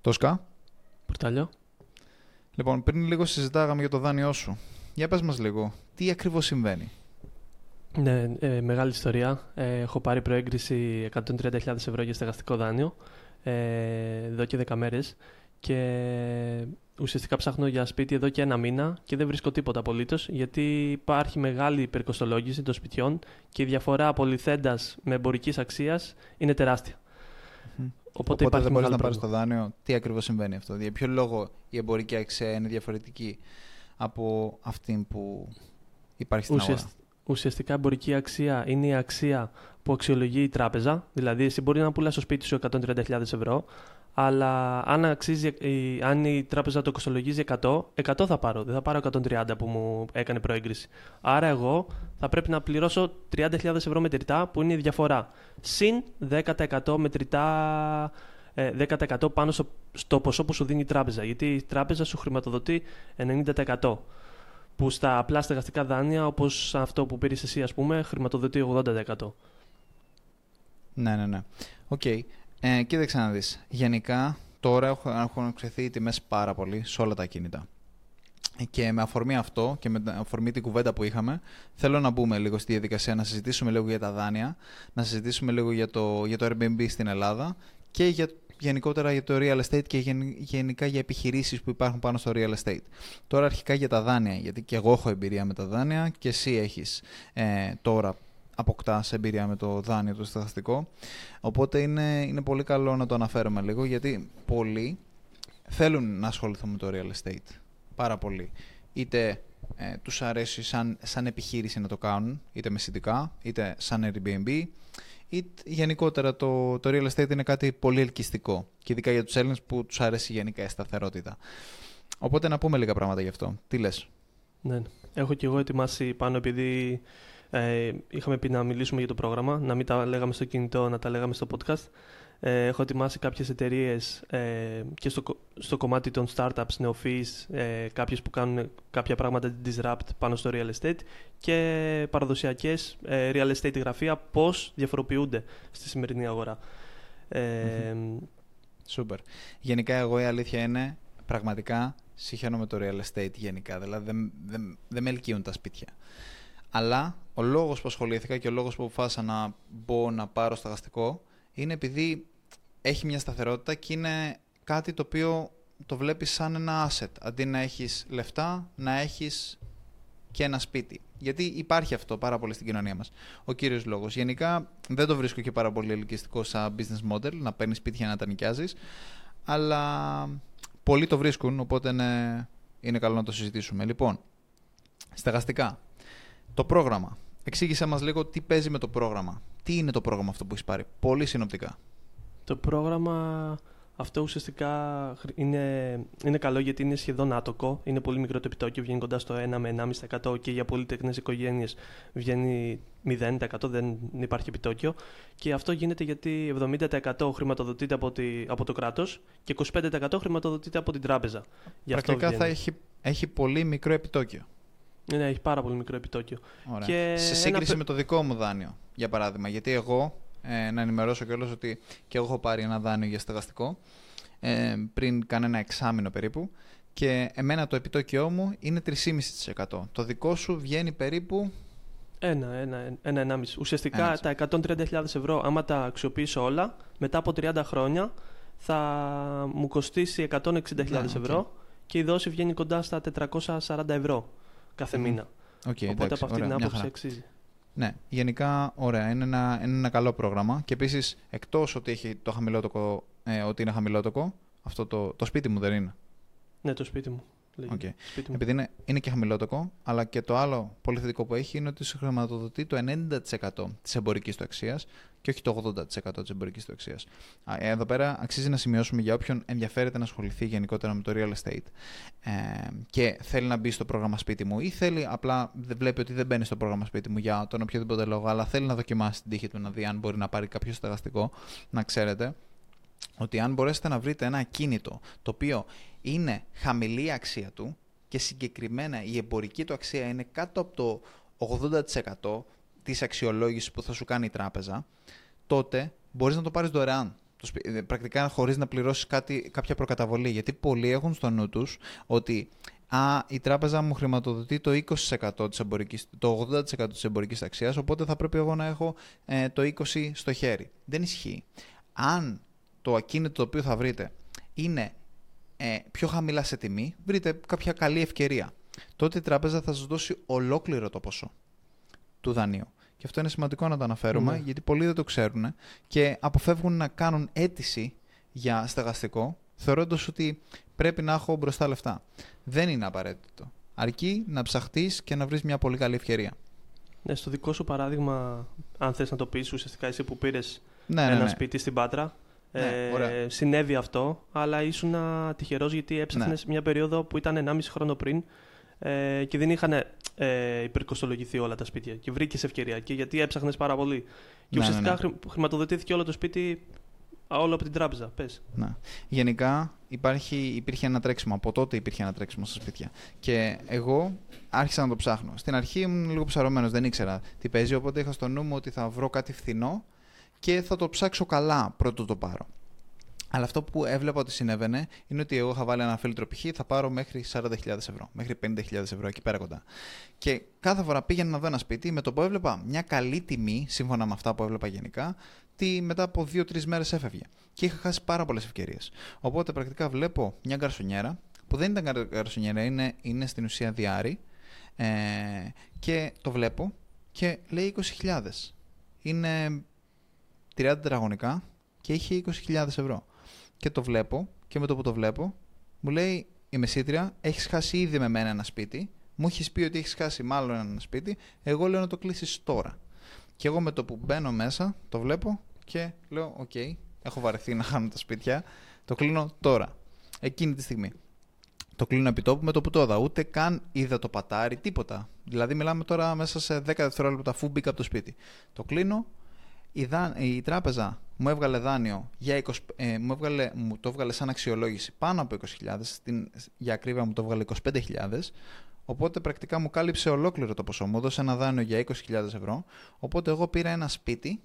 Τόσκα. Πορτάλιο. Λοιπόν, πριν λίγο συζητάγαμε για το δάνειό σου. Για πες μας λίγο, τι ακριβώς συμβαίνει; Ναι, ε, μεγάλη ιστορία. Ε, έχω πάρει προέγκριση 130.000 ευρώ για στεγαστικό δάνειο ε, εδώ και 10 μέρες και ουσιαστικά ψάχνω για σπίτι εδώ και ένα μήνα και δεν βρίσκω τίποτα απολύτως γιατί υπάρχει μεγάλη υπερκοστολόγηση των σπιτιών και η διαφορά απολυθέντας με εμπορικής αξίας είναι τεράστια. Οπότε, Οπότε δεν μπορείς να πάρεις το δάνειο. Τι ακριβώς συμβαίνει αυτό; Για ποιο λόγο η εμπορική αξία είναι διαφορετική από αυτή που υπάρχει στην Ουσιαστ... αγορά; Ουσιαστικά, εμπορική αξία είναι η αξία που αξιολογεί η τράπεζα. Δηλαδή, εσύ μπορεί να πουλάς στο σπίτι σου 130.000 ευρώ, αλλά αν, αξίζει, αν η τράπεζα το κοστολογίζει 100, 100 θα πάρω. Δεν θα πάρω 130 που μου έκανε προέγκριση. Άρα εγώ θα πρέπει να πληρώσω 30.000 ευρώ μετρητά που είναι η διαφορά. Συν 10% μετρητά 10% ε, πάνω στο, στο ποσό που σου δίνει η τράπεζα. Γιατί η τράπεζα σου χρηματοδοτεί 90%. Που στα απλά στεγαστικά δάνεια, όπως αυτό που πήρες εσύ, ας πούμε, χρηματοδοτεί 80%. Ναι, ναι, ναι. Ok. Okay. Ε, κοίταξε να δεις. Γενικά, τώρα έχουν αυξηθεί οι τιμές πάρα πολύ σε όλα τα ακίνητα. Και με αφορμή αυτό και με αφορμή την κουβέντα που είχαμε, θέλω να μπούμε λίγο στη διαδικασία, να συζητήσουμε λίγο για τα δάνεια, να συζητήσουμε λίγο για το, για το Airbnb στην Ελλάδα και για, γενικότερα για το real estate και γενικά για επιχειρήσεις που υπάρχουν πάνω στο real estate. Τώρα αρχικά για τα δάνεια, γιατί και εγώ έχω εμπειρία με τα δάνεια και εσύ έχεις ε, τώρα αποκτά εμπειρία με το δάνειο το σταθαστικό. Οπότε είναι, είναι πολύ καλό να το αναφέρουμε λίγο γιατί πολλοί θέλουν να ασχοληθούν με το real estate. Πάρα πολύ. Είτε ε, τους αρέσει σαν, σαν επιχείρηση να το κάνουν, είτε μεσητικά, είτε σαν Airbnb, είτε γενικότερα το, το real estate είναι κάτι πολύ ελκυστικό. Και ειδικά για τους Έλληνες που τους αρέσει γενικά η σταθερότητα. Οπότε να πούμε λίγα πράγματα γι' αυτό. Τι λες; Ναι, έχω και εγώ ετοιμάσει πάνω επειδή ε, είχαμε πει να μιλήσουμε για το πρόγραμμα, να μην τα λέγαμε στο κινητό, να τα λέγαμε στο podcast. Ε, έχω ετοιμάσει κάποιες εταιρείες ε, και στο, στο κομμάτι των startups, νεοφύης, ε, κάποιες που κάνουν κάποια πράγματα disrupt πάνω στο real estate και παραδοσιακές ε, real estate γραφεία πώς διαφοροποιούνται στη σημερινή αγορά. Ε, Σούπερ. Γενικά εγώ η αλήθεια είναι πραγματικά συγχαίρω με το real estate γενικά, δηλαδή δεν, δεν, δεν με ελκύουν τα σπίτια. Αλλά ο λόγος που ασχολήθηκα και ο λόγος που αποφάσισα να μπω να πάρω σταγαστικό είναι επειδή έχει μια σταθερότητα και είναι κάτι το οποίο το βλέπεις σαν ένα asset. Αντί να έχεις λεφτά, να έχεις και ένα σπίτι. Γιατί υπάρχει αυτό πάρα πολύ στην κοινωνία μας. Ο κύριος λόγος. Γενικά δεν το βρίσκω και πάρα πολύ ελκυστικό σαν business model, να παίρνεις σπίτια να τα νοικιάζεις, αλλά πολλοί το βρίσκουν, οπότε είναι, είναι καλό να το συζητήσουμε. Λοιπόν, στεγαστικά. Το πρόγραμμα. Εξήγησέ μας λίγο τι παίζει με το πρόγραμμα. Τι είναι το πρόγραμμα αυτό που έχεις πάρει. Πολύ συνοπτικά. Το πρόγραμμα αυτό ουσιαστικά είναι, είναι καλό γιατί είναι σχεδόν άτοκο. Είναι πολύ μικρό το επιτόκιο, βγαίνει κοντά στο 1 με 1,5% και για πολυτεχνές οικογένειες βγαίνει 0%, δεν υπάρχει επιτόκιο. Και αυτό γίνεται γιατί 70% χρηματοδοτείται από, τη, από το κράτος και 25% χρηματοδοτείται από την τράπεζα. Πρακτικά θα έχει, έχει πολύ μικρό επιτόκιο. Ναι, έχει πάρα πολύ μικρό επιτόκιο. Και Σε σύγκριση με το δικό μου δάνειο, για παράδειγμα. Γιατί εγώ, ε, να ενημερώσω κιόλας ότι και εγώ έχω πάρει ένα δάνειο για στεγαστικό ε, πριν κανένα εξάμεινο περίπου. Και εμένα το επιτόκιό μου είναι 3,5%. Το δικό σου βγαίνει περίπου. Ένα, ένα, ένα, ένα Ουσιαστικά τα 130.000 ευρώ, άμα τα αξιοποιήσω όλα, μετά από 30 χρόνια θα μου κοστίσει 160.000 ναι, ευρώ και η δόση βγαίνει κοντά στα 440 ευρώ κάθε mm. μήνα. Okay, Οπότε εντάξει, από αυτή ωραία, την άποψη αξίζει. Ναι, γενικά ωραία. Είναι ένα, είναι ένα καλό πρόγραμμα. Και επίσης, εκτός ότι, έχει το χαμηλότοκο, ε, ότι είναι χαμηλότοκο, αυτό το, το σπίτι μου δεν είναι. Ναι, το σπίτι μου. Okay. Επειδή είναι, είναι και χαμηλότοκο, αλλά και το άλλο πολύ θετικό που έχει είναι ότι σου χρηματοδοτεί το 90% της εμπορικής του αξίας και όχι το 80% της εμπορικής του αξίας. Εδώ πέρα αξίζει να σημειώσουμε για όποιον ενδιαφέρεται να ασχοληθεί γενικότερα με το real estate ε, και θέλει να μπει στο πρόγραμμα σπίτι μου ή θέλει απλά βλέπει ότι δεν μπαίνει στο πρόγραμμα σπίτι μου για τον οποιοδήποτε λόγο, αλλά θέλει να δοκιμάσει την τύχη του να δει αν μπορεί να πάρει κάποιο στεγαστικό, να ξέρετε ότι αν μπορέσετε να βρείτε ένα ακίνητο το οποίο είναι χαμηλή η αξία του και συγκεκριμένα η εμπορική του αξία είναι κάτω από το 80% της αξιολόγησης που θα σου κάνει η τράπεζα, τότε μπορείς να το πάρεις δωρεάν. Το σπι- ε, πρακτικά χωρίς να πληρώσεις κάτι, κάποια προκαταβολή. Γιατί πολλοί έχουν στο νου τους ότι α, η τράπεζα μου χρηματοδοτεί το 20% της εμπορικής, το 80% της εμπορικής αξίας, οπότε θα πρέπει εγώ να έχω ε, το 20% στο χέρι. Δεν ισχύει. Αν το ακίνητο το οποίο θα βρείτε είναι ε, πιο χαμηλά σε τιμή, βρείτε κάποια καλή ευκαιρία. Τότε η τράπεζα θα σας δώσει ολόκληρο το ποσό του δανείου. Και αυτό είναι σημαντικό να το αναφέρουμε, Ναι. γιατί πολλοί δεν το ξέρουν και αποφεύγουν να κάνουν αίτηση για στεγαστικό, θεωρώντας ότι πρέπει να έχω μπροστά λεφτά. Δεν είναι απαραίτητο. Αρκεί να ψαχτείς και να βρεις μια πολύ καλή ευκαιρία. Ναι, στο δικό σου παράδειγμα, αν θες να το πεις, ουσιαστικά εσύ που πήρες Ναι, ναι, ένα ναι. σπίτι στην Πάτρα, Ναι, ε, ωραία. συνέβη αυτό, αλλά ήσουν τυχερό γιατί Ναι. έψαχνες μια περίοδο που ήταν 1,5 χρόνο πριν ε, και δεν είχαν ε, υπερκοστολογηθεί όλα τα σπίτια. Και βρήκες ευκαιρία. Και γιατί έψαχνες πάρα πολύ. Και Ναι, ουσιαστικά ναι, ναι. χρη- χρηματοδοτήθηκε όλο το σπίτι α, όλο από την τράπεζα. Πες. Ναι. Γενικά υπάρχει, υπήρχε ένα τρέξιμο. Από τότε υπήρχε ένα τρέξιμο στα σπίτια. Και εγώ άρχισα να το ψάχνω. Στην αρχή ήμουν λίγο ψαρωμένος, δεν ήξερα τι παίζει. Οπότε είχα στο νου μου ότι θα βρω κάτι φθηνό και θα το ψάξω καλά πρώτο το πάρω. Αλλά αυτό που έβλεπα ότι συνέβαινε είναι ότι εγώ είχα βάλει ένα φίλτρο π.χ. θα πάρω μέχρι 40.000 ευρώ, μέχρι 50.000 ευρώ εκεί πέρα κοντά. Και κάθε φορά πήγαινα να δω ένα σπίτι με το που έβλεπα μια καλή τιμή, σύμφωνα με αυτά που έβλεπα γενικά, τι μετά από 2-3 μέρες έφευγε. Και είχα χάσει πάρα πολλές ευκαιρίες. Οπότε πρακτικά βλέπω μια γκαρσονιέρα, που δεν ήταν γκαρ- γκαρσονιέρα, είναι, είναι στην ουσία διάρρη, ε, και το βλέπω και λέει 20.000. Είναι 30 τετραγωνικά και είχε 20.000 ευρώ. Και το βλέπω και με το που το βλέπω μου λέει η μεσήτρια έχεις χάσει ήδη με μένα ένα σπίτι, μου έχεις πει ότι έχεις χάσει μάλλον ένα σπίτι, εγώ λέω να το κλείσεις τώρα. Και εγώ με το που μπαίνω μέσα το βλέπω και λέω οκ, έχω βαρεθεί να χάνω τα σπίτια, το κλείνω τώρα, εκείνη τη στιγμή. Το κλείνω επί τόπου με το που το είδα. Ούτε καν είδα το πατάρι, τίποτα. Δηλαδή, μιλάμε τώρα μέσα σε 10 δευτερόλεπτα αφού μπήκα από το σπίτι. Το κλείνω. Η, δα... η τράπεζα μου έβγαλε δάνειο για 20... ε, μου, έβγαλε... μου το έβγαλε σαν αξιολόγηση πάνω από 20.000. Στην... Για ακρίβεια μου το έβγαλε 25.000. Οπότε πρακτικά μου κάλυψε ολόκληρο το ποσό. Μου έδωσε ένα δάνειο για 20.000 ευρώ. Οπότε εγώ πήρα ένα σπίτι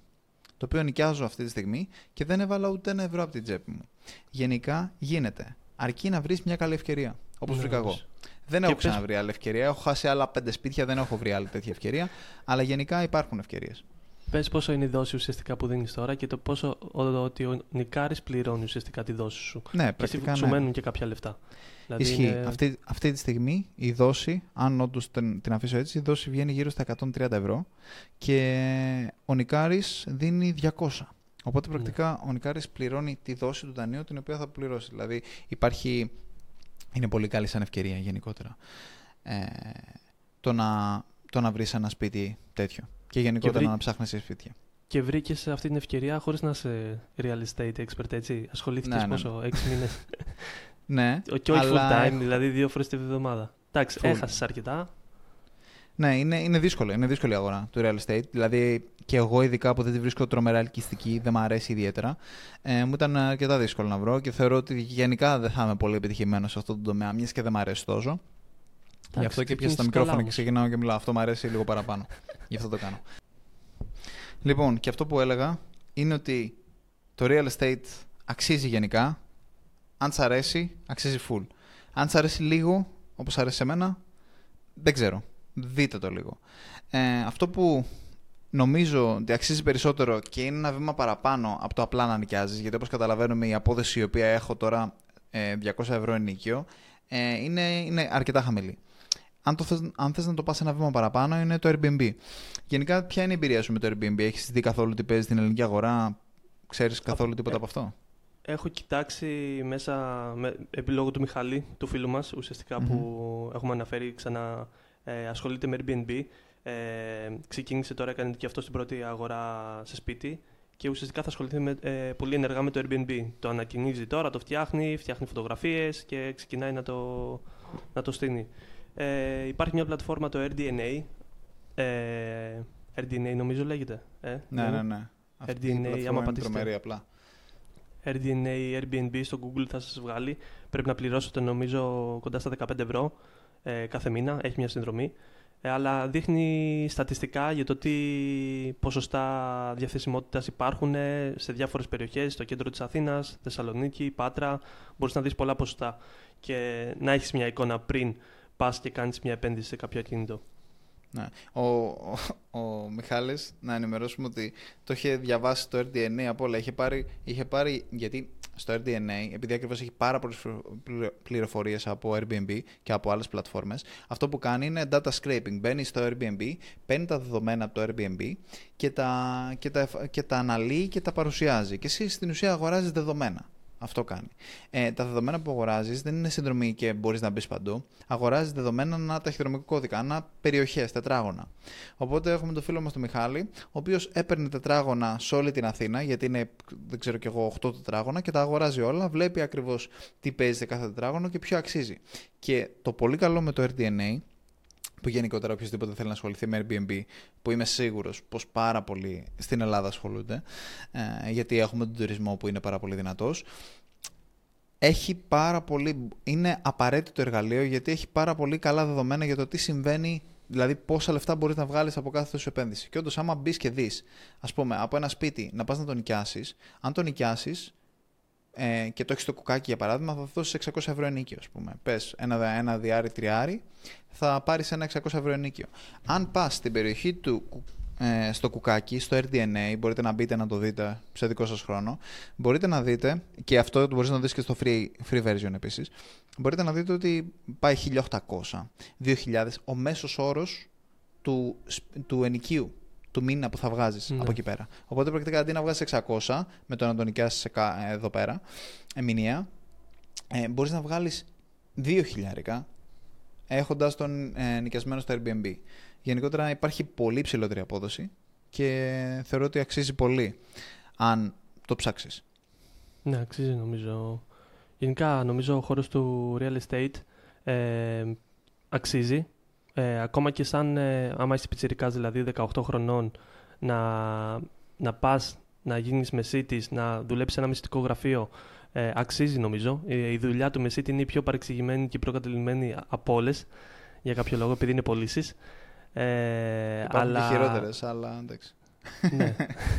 το οποίο νοικιάζω αυτή τη στιγμή και δεν έβαλα ούτε ένα ευρώ από την τσέπη μου. Γενικά γίνεται. Αρκεί να βρεις μια καλή ευκαιρία. Όπως Ναι, βρήκα εγώ. όντως. Δεν Και έχω πες- ξαναβρει άλλη ευκαιρία. Έχω χάσει άλλα πέντε σπίτια, δεν έχω βρει άλλη τέτοια ευκαιρία. Αλλά γενικά υπάρχουν ευκαιρίες. Πες πόσο είναι η δόση ουσιαστικά που δίνεις τώρα και το πόσο ο, ότι ο Νικάρης πληρώνει ουσιαστικά τη δόση σου. Ναι, Και εσύ πρακτικά. σου Ναι. μένουν και κάποια λεφτά. Δηλαδή Ισχύει. είναι- Αυτή, αυτή τη στιγμή η δόση, αν όντως την, την αφήσω έτσι, η δόση βγαίνει γύρω στα 130 ευρώ και ο Νικάρης δίνει 200. Οπότε πρακτικά ο Νικάρης πληρώνει τη δόση του δανείου την οποία θα πληρώσει. Δηλαδή υπάρχει. Είναι πολύ καλή σαν ευκαιρία γενικότερα. Ε, το να, το να βρεις ένα σπίτι τέτοιο. Και γενικότερα βρει- να ψάχνεις σε σπίτια. Και βρήκες αυτή την ευκαιρία χωρίς να είσαι real estate expert, έτσι; Ασχολήθηκες Ναι, ναι, ναι. πόσο, 6 μήνες; Ναι, και όχι αλλά full time, έχω- δηλαδή δύο φορές τη βδομάδα. Εντάξει, Full. έχασες αρκετά. Ναι, είναι, είναι δύσκολο. Είναι δύσκολη η αγορά του real estate. Δηλαδή και εγώ ειδικά που δεν τη βρίσκω τρομερά ελκυστική, δεν μου αρέσει ιδιαίτερα. Ε, μου ήταν αρκετά δύσκολο να βρω και θεωρώ ότι γενικά δεν θα είμαι πολύ επιτυχημένος σε αυτό το τομέα, μιας και δεν μου αρέσει τόσο. Γι' Εντάξει, αυτό και πιάσα ξεκίνησες τα μικρόφωνα καλά και όμως. ξεκινάω και μιλάω. Αυτό μου αρέσει λίγο παραπάνω. Γι' αυτό το κάνω. Λοιπόν, και αυτό που έλεγα είναι ότι το real estate αξίζει γενικά. Αν σ' αρέσει, αξίζει full. Αν σ' αρέσει λίγο, όπως αρέσει σε μένα, δεν ξέρω. Δείτε το λίγο. Ε, αυτό που νομίζω ότι αξίζει περισσότερο και είναι ένα βήμα παραπάνω από το απλά να νοικιάζεις, γιατί όπως καταλαβαίνουμε η απόδοση η οποία έχω τώρα, ε, 200 ευρώ ενίκιο, ε, είναι, είναι αρκετά χαμηλή. Αν, το θες, αν θες να το πας ένα βήμα παραπάνω είναι το Airbnb. Γενικά, ποια είναι η εμπειρία σου με το Airbnb, έχεις δει καθόλου τι παίζεις στην ελληνική αγορά, ξέρεις καθόλου τίποτα ε, από αυτό; Έχω κοιτάξει μέσα, με, επί λόγω του Μιχαλή, του φίλου μας, ουσιαστικά που έχουμε αναφέρει ξανά, ε, ασχολείται με Airbnb. Ε, ξεκίνησε τώρα, έκανε και αυτό στην πρώτη αγορά σε σπίτι και ουσιαστικά θα ασχοληθεί με, ε, πολύ ενεργά με το Airbnb. Το ανακοινίζει τώρα, το φτιάχνει, φτιάχνει φωτογραφίες και ξεκινάει να το, να το στείνει. Ε, υπάρχει μια πλατφόρμα, το RDNA, ε, RDNA νομίζω λέγεται. Ε, Ναι, ναι, ναι. Αυτή η Airbnb, πλατφόρμα άμα είναι πατήσετε. τρομερή απλά. RDNA, Airbnb στο Google θα σας βγάλει. Πρέπει να πληρώσετε νομίζω κοντά στα 15 ευρώ ε, κάθε μήνα. Έχει μια συνδρομή. ε, αλλά δείχνει στατιστικά για το τι ποσοστά διαθεσιμότητας υπάρχουν ε, σε διάφορες περιοχές, στο κέντρο της Αθήνας, Θεσσαλονίκη, Πάτρα. Μπορείς να δεις πολλά ποσοστά και να έχεις μια εικόνα πριν πας και κάνεις μια επένδυση σε κάποιο ακίνητο. Ναι. Ο, ο, ο Μιχάλης, να ενημερώσουμε ότι το είχε διαβάσει το RDNA από όλα. Είχε πάρει, είχε πάρει γιατί στο RDNA, επειδή ακριβώς έχει πάρα πολλές πληροφορίες από Airbnb και από άλλες πλατφόρμες, αυτό που κάνει είναι data scraping. Μπαίνει στο Airbnb, παίρνει τα δεδομένα από το Airbnb και τα, και τα, και τα αναλύει και τα παρουσιάζει. Και εσύ στην ουσία αγοράζεις δεδομένα. Αυτό κάνει. Ε, τα δεδομένα που αγοράζεις δεν είναι συνδρομή και μπορείς να μπεις παντού. Αγοράζεις δεδομένα ένα ταχυδρομικό κώδικα, ένα περιοχές, τετράγωνα. Οπότε έχουμε τον φίλο μας τον Μιχάλη, ο οποίος έπαιρνε τετράγωνα σε όλη την Αθήνα, γιατί είναι, δεν ξέρω κι εγώ, 8 τετράγωνα και τα αγοράζει όλα. Βλέπει ακριβώς τι παίζει σε κάθε τετράγωνο και ποιο αξίζει. Και το πολύ καλό με το RDNA που γενικότερα οποιοδήποτε θέλει να ασχοληθεί με Airbnb, που είμαι σίγουρος πως πάρα πολλοί στην Ελλάδα ασχολούνται, ε, γιατί έχουμε τον τουρισμό που είναι πάρα πολύ δυνατός. Έχει πάρα πολύ, είναι απαραίτητο εργαλείο γιατί έχει πάρα πολύ καλά δεδομένα για το τι συμβαίνει Δηλαδή, πόσα λεφτά μπορείς να βγάλεις από κάθε σου επένδυσης. Και όντως, άμα μπεις και δεις, ας πούμε, από ένα σπίτι να πας να το νοικιάσεις, αν το νοικιάσεις, ε, και το έχεις στο κουκάκι για παράδειγμα, θα δώσεις 600 ευρώ ενίκιο. Α πούμε. Πες ένα, ένα διάρρη τριάρι, θα πάρεις ένα 600 ευρώ ενίκιο. Αν πας στην περιοχή του ε, στο κουκάκι, στο RDNA, μπορείτε να μπείτε να το δείτε σε δικό σας χρόνο. Μπορείτε να δείτε, και αυτό μπορείς να δεις και στο free, free version επίσης, μπορείτε να δείτε ότι πάει 1800, 2000, ο μέσος όρος του, του ενοικίου του μήνα που θα βγάζεις ναι. από εκεί πέρα. Οπότε πρακτικά αντί να βγάζεις 600 με το να τον νοικιάσεις εδώ πέρα, μηνιαία, ε, μπορείς να βγάλεις 2 χιλιάρικα έχοντας τον ε, νοικιασμένο στο Airbnb. Γενικότερα υπάρχει πολύ ψηλότερη απόδοση και θεωρώ ότι αξίζει πολύ αν το ψάξεις. Ναι, αξίζει νομίζω. Γενικά νομίζω ο χώρος του real estate ε, αξίζει ε, ακόμα και σαν, ε, άμα είσαι πιτσιρικάς δηλαδή 18 χρονών, να, να πας να γίνεις μεσίτης, να δουλέψεις σε ένα μυστικό γραφείο, ε, αξίζει νομίζω. Η, η δουλειά του μεσίτη είναι η πιο παρεξηγημένη και προκατελημένη από όλες, για κάποιο λόγο, επειδή είναι πωλήσεις. Ε, αλλά... και χειρότερες, αλλά εντάξει. ναι.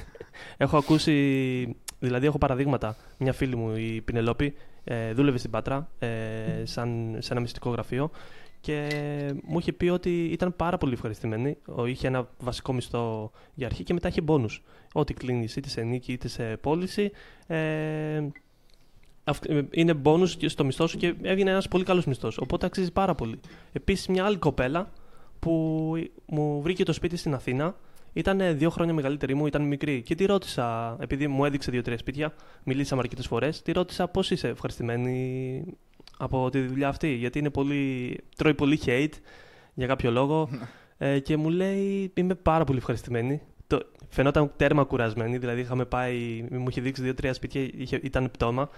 έχω ακούσει, δηλαδή έχω παραδείγματα. Μια φίλη μου, η Πινελόπη, ε, δούλευε στην Πάτρα ε, σαν, σε ένα μυστικό γραφείο και μου είχε πει ότι ήταν πάρα πολύ ευχαριστημένη. Είχε ένα βασικό μισθό για αρχή και μετά είχε μπόνους. Ό,τι κλείνεις είτε σε νίκη είτε σε πώληση. Ε, είναι μπόνους στο μισθό σου και έβγαινε ένας πολύ καλός μισθός. Οπότε αξίζει πάρα πολύ. Επίσης μια άλλη κοπέλα που μου βρήκε το σπίτι στην Αθήνα ήταν δύο χρόνια μεγαλύτερη μου, ήταν μικρή. Και τη ρώτησα, επειδή μου έδειξε δύο-τρία σπίτια, μιλήσαμε αρκετές φορές, τη ρώτησα πώς είσαι ευχαριστημένη από τη δουλειά αυτή. Γιατί είναι πολύ, τρώει πολύ hate για κάποιο λόγο. ε, και μου λέει, είμαι πάρα πολύ ευχαριστημένη. Το, φαινόταν τέρμα κουρασμένη, δηλαδή είχαμε πάει, μου είχε δείξει δύο-τρία σπίτια, είχε, ήταν πτώμα.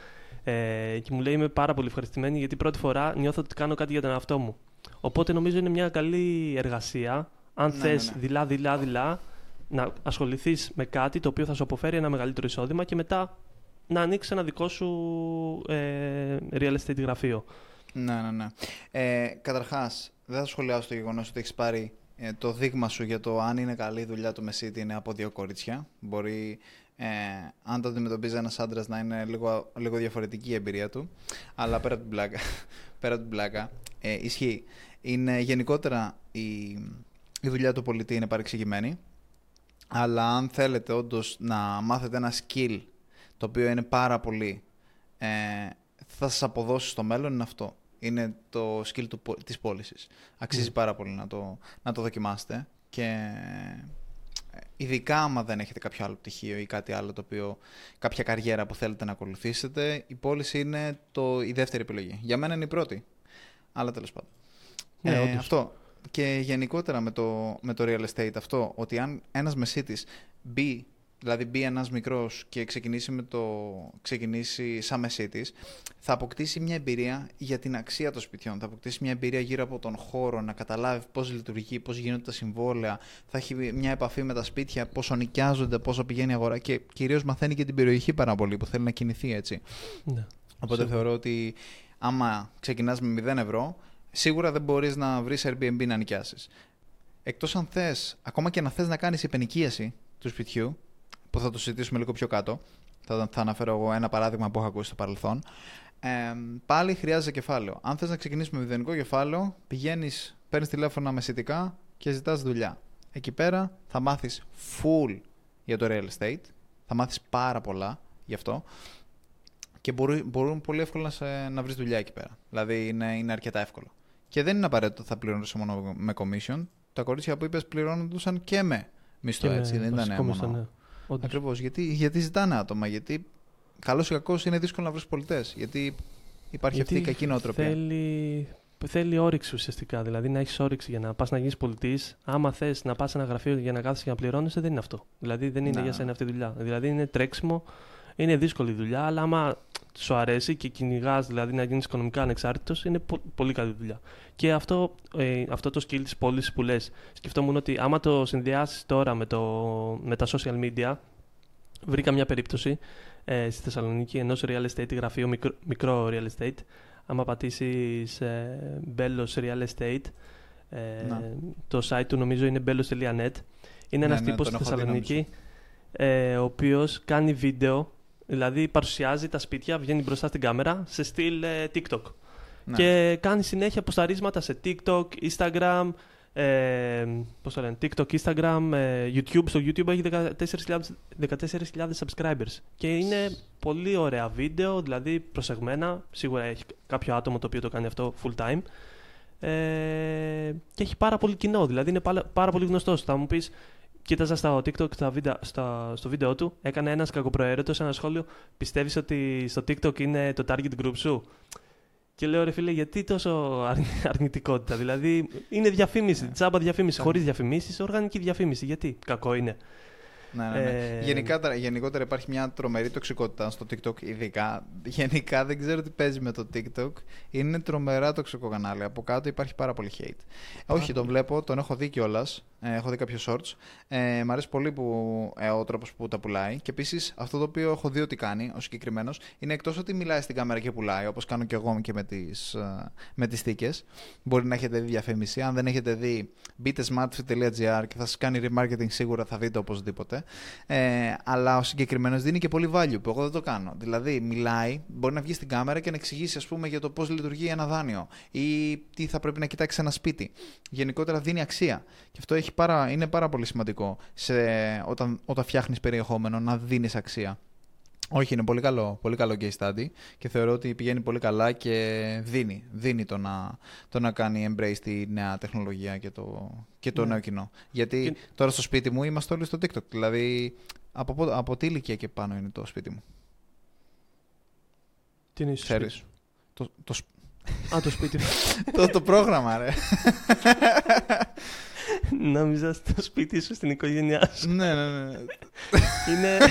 Ε, και μου λέει, είμαι πάρα πολύ ευχαριστημένη γιατί πρώτη φορά νιώθω ότι κάνω κάτι για τον εαυτό μου. Οπότε νομίζω είναι μια καλή εργασία. Αν ναι, θες ναι, ναι. δειλά, δειλά, δειλά, να ασχοληθείς με κάτι το οποίο θα σου αποφέρει ένα μεγαλύτερο εισόδημα και μετά να ανοίξει ένα δικό σου ε, real estate γραφείο. Ναι, ναι, ναι. Ε, Καταρχάς, δεν θα σχολιάσω το γεγονός ότι έχεις πάρει ε, το δείγμα σου για το αν είναι καλή δουλειά του Μεσίτη είναι από δύο κορίτσια. Μπορεί, ε, αν το αντιμετωπίζει ένας άντρας, να είναι λίγο, λίγο διαφορετική η εμπειρία του. Αλλά πέρα από την πλάκα, πέρα από την πλάκα ε, ισχύει. Είναι γενικότερα η, η δουλειά του πολιτή είναι παρεξηγημένη. Αλλά αν θέλετε όντως να μάθετε ένα skill το οποίο είναι πάρα πολύ, ε, θα σας αποδώσει στο μέλλον είναι αυτό. Είναι το skill του, της πώλησης. Αξίζει ναι. πάρα πολύ να το, να το δοκιμάσετε και ε, ειδικά άμα δεν έχετε κάποιο άλλο πτυχίο ή κάτι άλλο το οποίο, κάποια καριέρα που θέλετε να ακολουθήσετε, η πώληση είναι το, η δεύτερη επιλογή. Για μένα είναι η πρώτη, αλλά τέλος πάντων. Ναι, ε, αυτό. Και γενικότερα με το, με το real estate αυτό, ότι αν ένας μεσίτης μπει δηλαδή μπει ένας μικρός και ξεκινήσει, με το, ξεκινήσει σαν μεσίτης, θα αποκτήσει μια εμπειρία για την αξία των σπιτιών. Θα αποκτήσει μια εμπειρία γύρω από τον χώρο, να καταλάβει πώς λειτουργεί, πώς γίνονται τα συμβόλαια. Θα έχει μια επαφή με τα σπίτια, πόσο νοικιάζονται, πόσο πηγαίνει η αγορά και κυρίως μαθαίνει και την περιοχή πάρα πολύ που θέλει να κινηθεί έτσι. Ναι. Οπότε θεωρώ ότι άμα ξεκινάς με 0 ευρώ, σίγουρα δεν μπορείς να βρεις Airbnb να νοικιάσεις. Εκτός αν θες, ακόμα και να θες να κάνεις υπενικίαση του σπιτιού, που θα το συζητήσουμε λίγο πιο κάτω, θα, θα αναφέρω εγώ ένα παράδειγμα που έχω ακούσει στο παρελθόν. Ε, πάλι χρειάζεται κεφάλαιο. Αν θες να ξεκινήσεις με μηδενικό κεφάλαιο, πηγαίνεις, παίρνεις τηλέφωνα μεσητικά και ζητάς δουλειά. Εκεί πέρα θα μάθεις full για το real estate, θα μάθεις πάρα πολλά γι' αυτό και μπορεί, μπορούν πολύ εύκολα να, σε, να βρεις δουλειά εκεί πέρα. Δηλαδή είναι, είναι αρκετά εύκολο. Και δεν είναι απαραίτητο ότι θα πληρώνει μόνο με commission. Τα κορίτσια που είπες πληρώνονταν και με μισθό Και με έτσι. Δεν ήταν βασικό μόνο. μισθό, ναι. Όντως. Ακριβώς. Γιατί, γιατί ζητάνε άτομα. Γιατί καλός ή κακός είναι δύσκολο να βρεις πολιτές. Γιατί υπάρχει Γιατί αυτή η κακή νοοτροπία. Θέλει, θέλει όρεξη ουσιαστικά. Δηλαδή να έχεις όρεξη για να πας να γίνεις πολιτής. Άμα θες να πας σε ένα γραφείο για να κάθεσαι και να πληρώνεσαι, δεν είναι αυτό. Δηλαδή δεν είναι Να. για σένα αυτή η δουλειά. Δηλαδή είναι τρέξιμο, είναι δύσκολη δουλειά, αλλά άμα σου αρέσει και κυνηγάς δηλαδή να γίνεις οικονομικά ανεξάρτητος, είναι πο- πολύ καλή δουλειά. Και αυτό, ε, αυτό το skill της πώλησης που λες, σκεφτόμουν ότι άμα το συνδυάσεις τώρα με, το, με τα social media, βρήκα μια περίπτωση ε, στη Θεσσαλονίκη ενός real estate γραφείου, μικρό, μικρό real estate. Άμα πατήσεις ε, Bellos Real Estate, ε, Να. το site του νομίζω είναι bellos.net. Είναι Ναι, ένας ναι, τύπος τον στη έχω δει, Θεσσαλονίκη, ε, ο οποίος κάνει βίντεο, δηλαδή παρουσιάζει τα σπίτια, βγαίνει μπροστά στην κάμερα, σε στυλ ε, TikTok. Ναι. Και κάνει συνέχεια αποσταρίσματα σε TikTok, Instagram, ε, πώς το λένε, TikTok, Instagram, ε, YouTube. Στο YouTube έχει 14.000 14.000 subscribers. Και είναι πολύ ωραία βίντεο, δηλαδή προσεγμένα. Σίγουρα έχει κάποιο άτομο το οποίο το κάνει αυτό full time. Ε, και έχει πάρα πολύ κοινό, δηλαδή είναι πάρα, πάρα πολύ γνωστός. Θα μου πεις, κοίταζα στο TikTok στα βίντεο, στα, στο βίντεο του, έκανε ένας κακοπροαίρετος ένα σχόλιο, πιστεύεις ότι στο TikTok είναι το target group σου; Και λέω ρε φίλε, γιατί τόσο αρνη- αρνητικότητα. Δηλαδή είναι διαφήμιση, Ναι. τσάμπα διαφήμιση, Ναι. χωρίς διαφημίσεις, οργανική διαφήμιση. Γιατί κακό είναι. Ναι, ναι, ναι. Ε, Γενικά, γενικότερα υπάρχει μια τρομερή τοξικότητα στο TikTok, ειδικά. Γενικά δεν ξέρω τι παίζει με το TikTok. Είναι τρομερά τοξικό κανάλι. Από κάτω υπάρχει πάρα πολύ hate. Όχι, τον βλέπω, τον έχω δει κιόλας. Ε, έχω δει κάποιο shorts. Ε, μ' αρέσει πολύ που, ε, ο τρόπος που τα πουλάει. Και επίσης αυτό το οποίο έχω δει ότι κάνει ο συγκεκριμένος είναι εκτός ότι μιλάει στην κάμερα και πουλάει, όπως κάνω και εγώ και με τις με τις θήκες. Μπορεί να έχετε δει διαφήμιση. Αν δεν έχετε δει, μπείτε smartfit.gr και θα σας κάνει remarketing σίγουρα, θα δείτε οπωσδήποτε. Ε, αλλά ο συγκεκριμένος δίνει και πολύ value που εγώ δεν το κάνω. Δηλαδή, μιλάει, μπορεί να βγει στην κάμερα και να εξηγήσει, ας πούμε, για το πώς λειτουργεί ένα δάνειο ή τι θα πρέπει να κοιτάξει ένα σπίτι. Γενικότερα δίνει αξία. Και αυτό έχει πάρα, είναι πάρα πολύ σημαντικό σε, όταν, όταν φτιάχνεις περιεχόμενο να δίνεις αξία. Όχι, είναι πολύ καλό, πολύ καλό case study και θεωρώ ότι πηγαίνει πολύ καλά και δίνει, δίνει το, να, το να κάνει embrace τη νέα τεχνολογία και το, και το Ναι. νέο κοινό. Γιατί Και- τώρα στο σπίτι μου είμαστε όλοι στο TikTok. Δηλαδή, από, πο- από τι ηλικία και πάνω είναι το σπίτι μου. Τι είναι στο Ξέρεις. σπίτι Το, το, σ- σου. Α, το σπίτι μου. το, το πρόγραμμα, ρε. Νόμιζα στο σπίτι σου, στην οικογένειά σου. ναι, ναι, ναι. Είναι.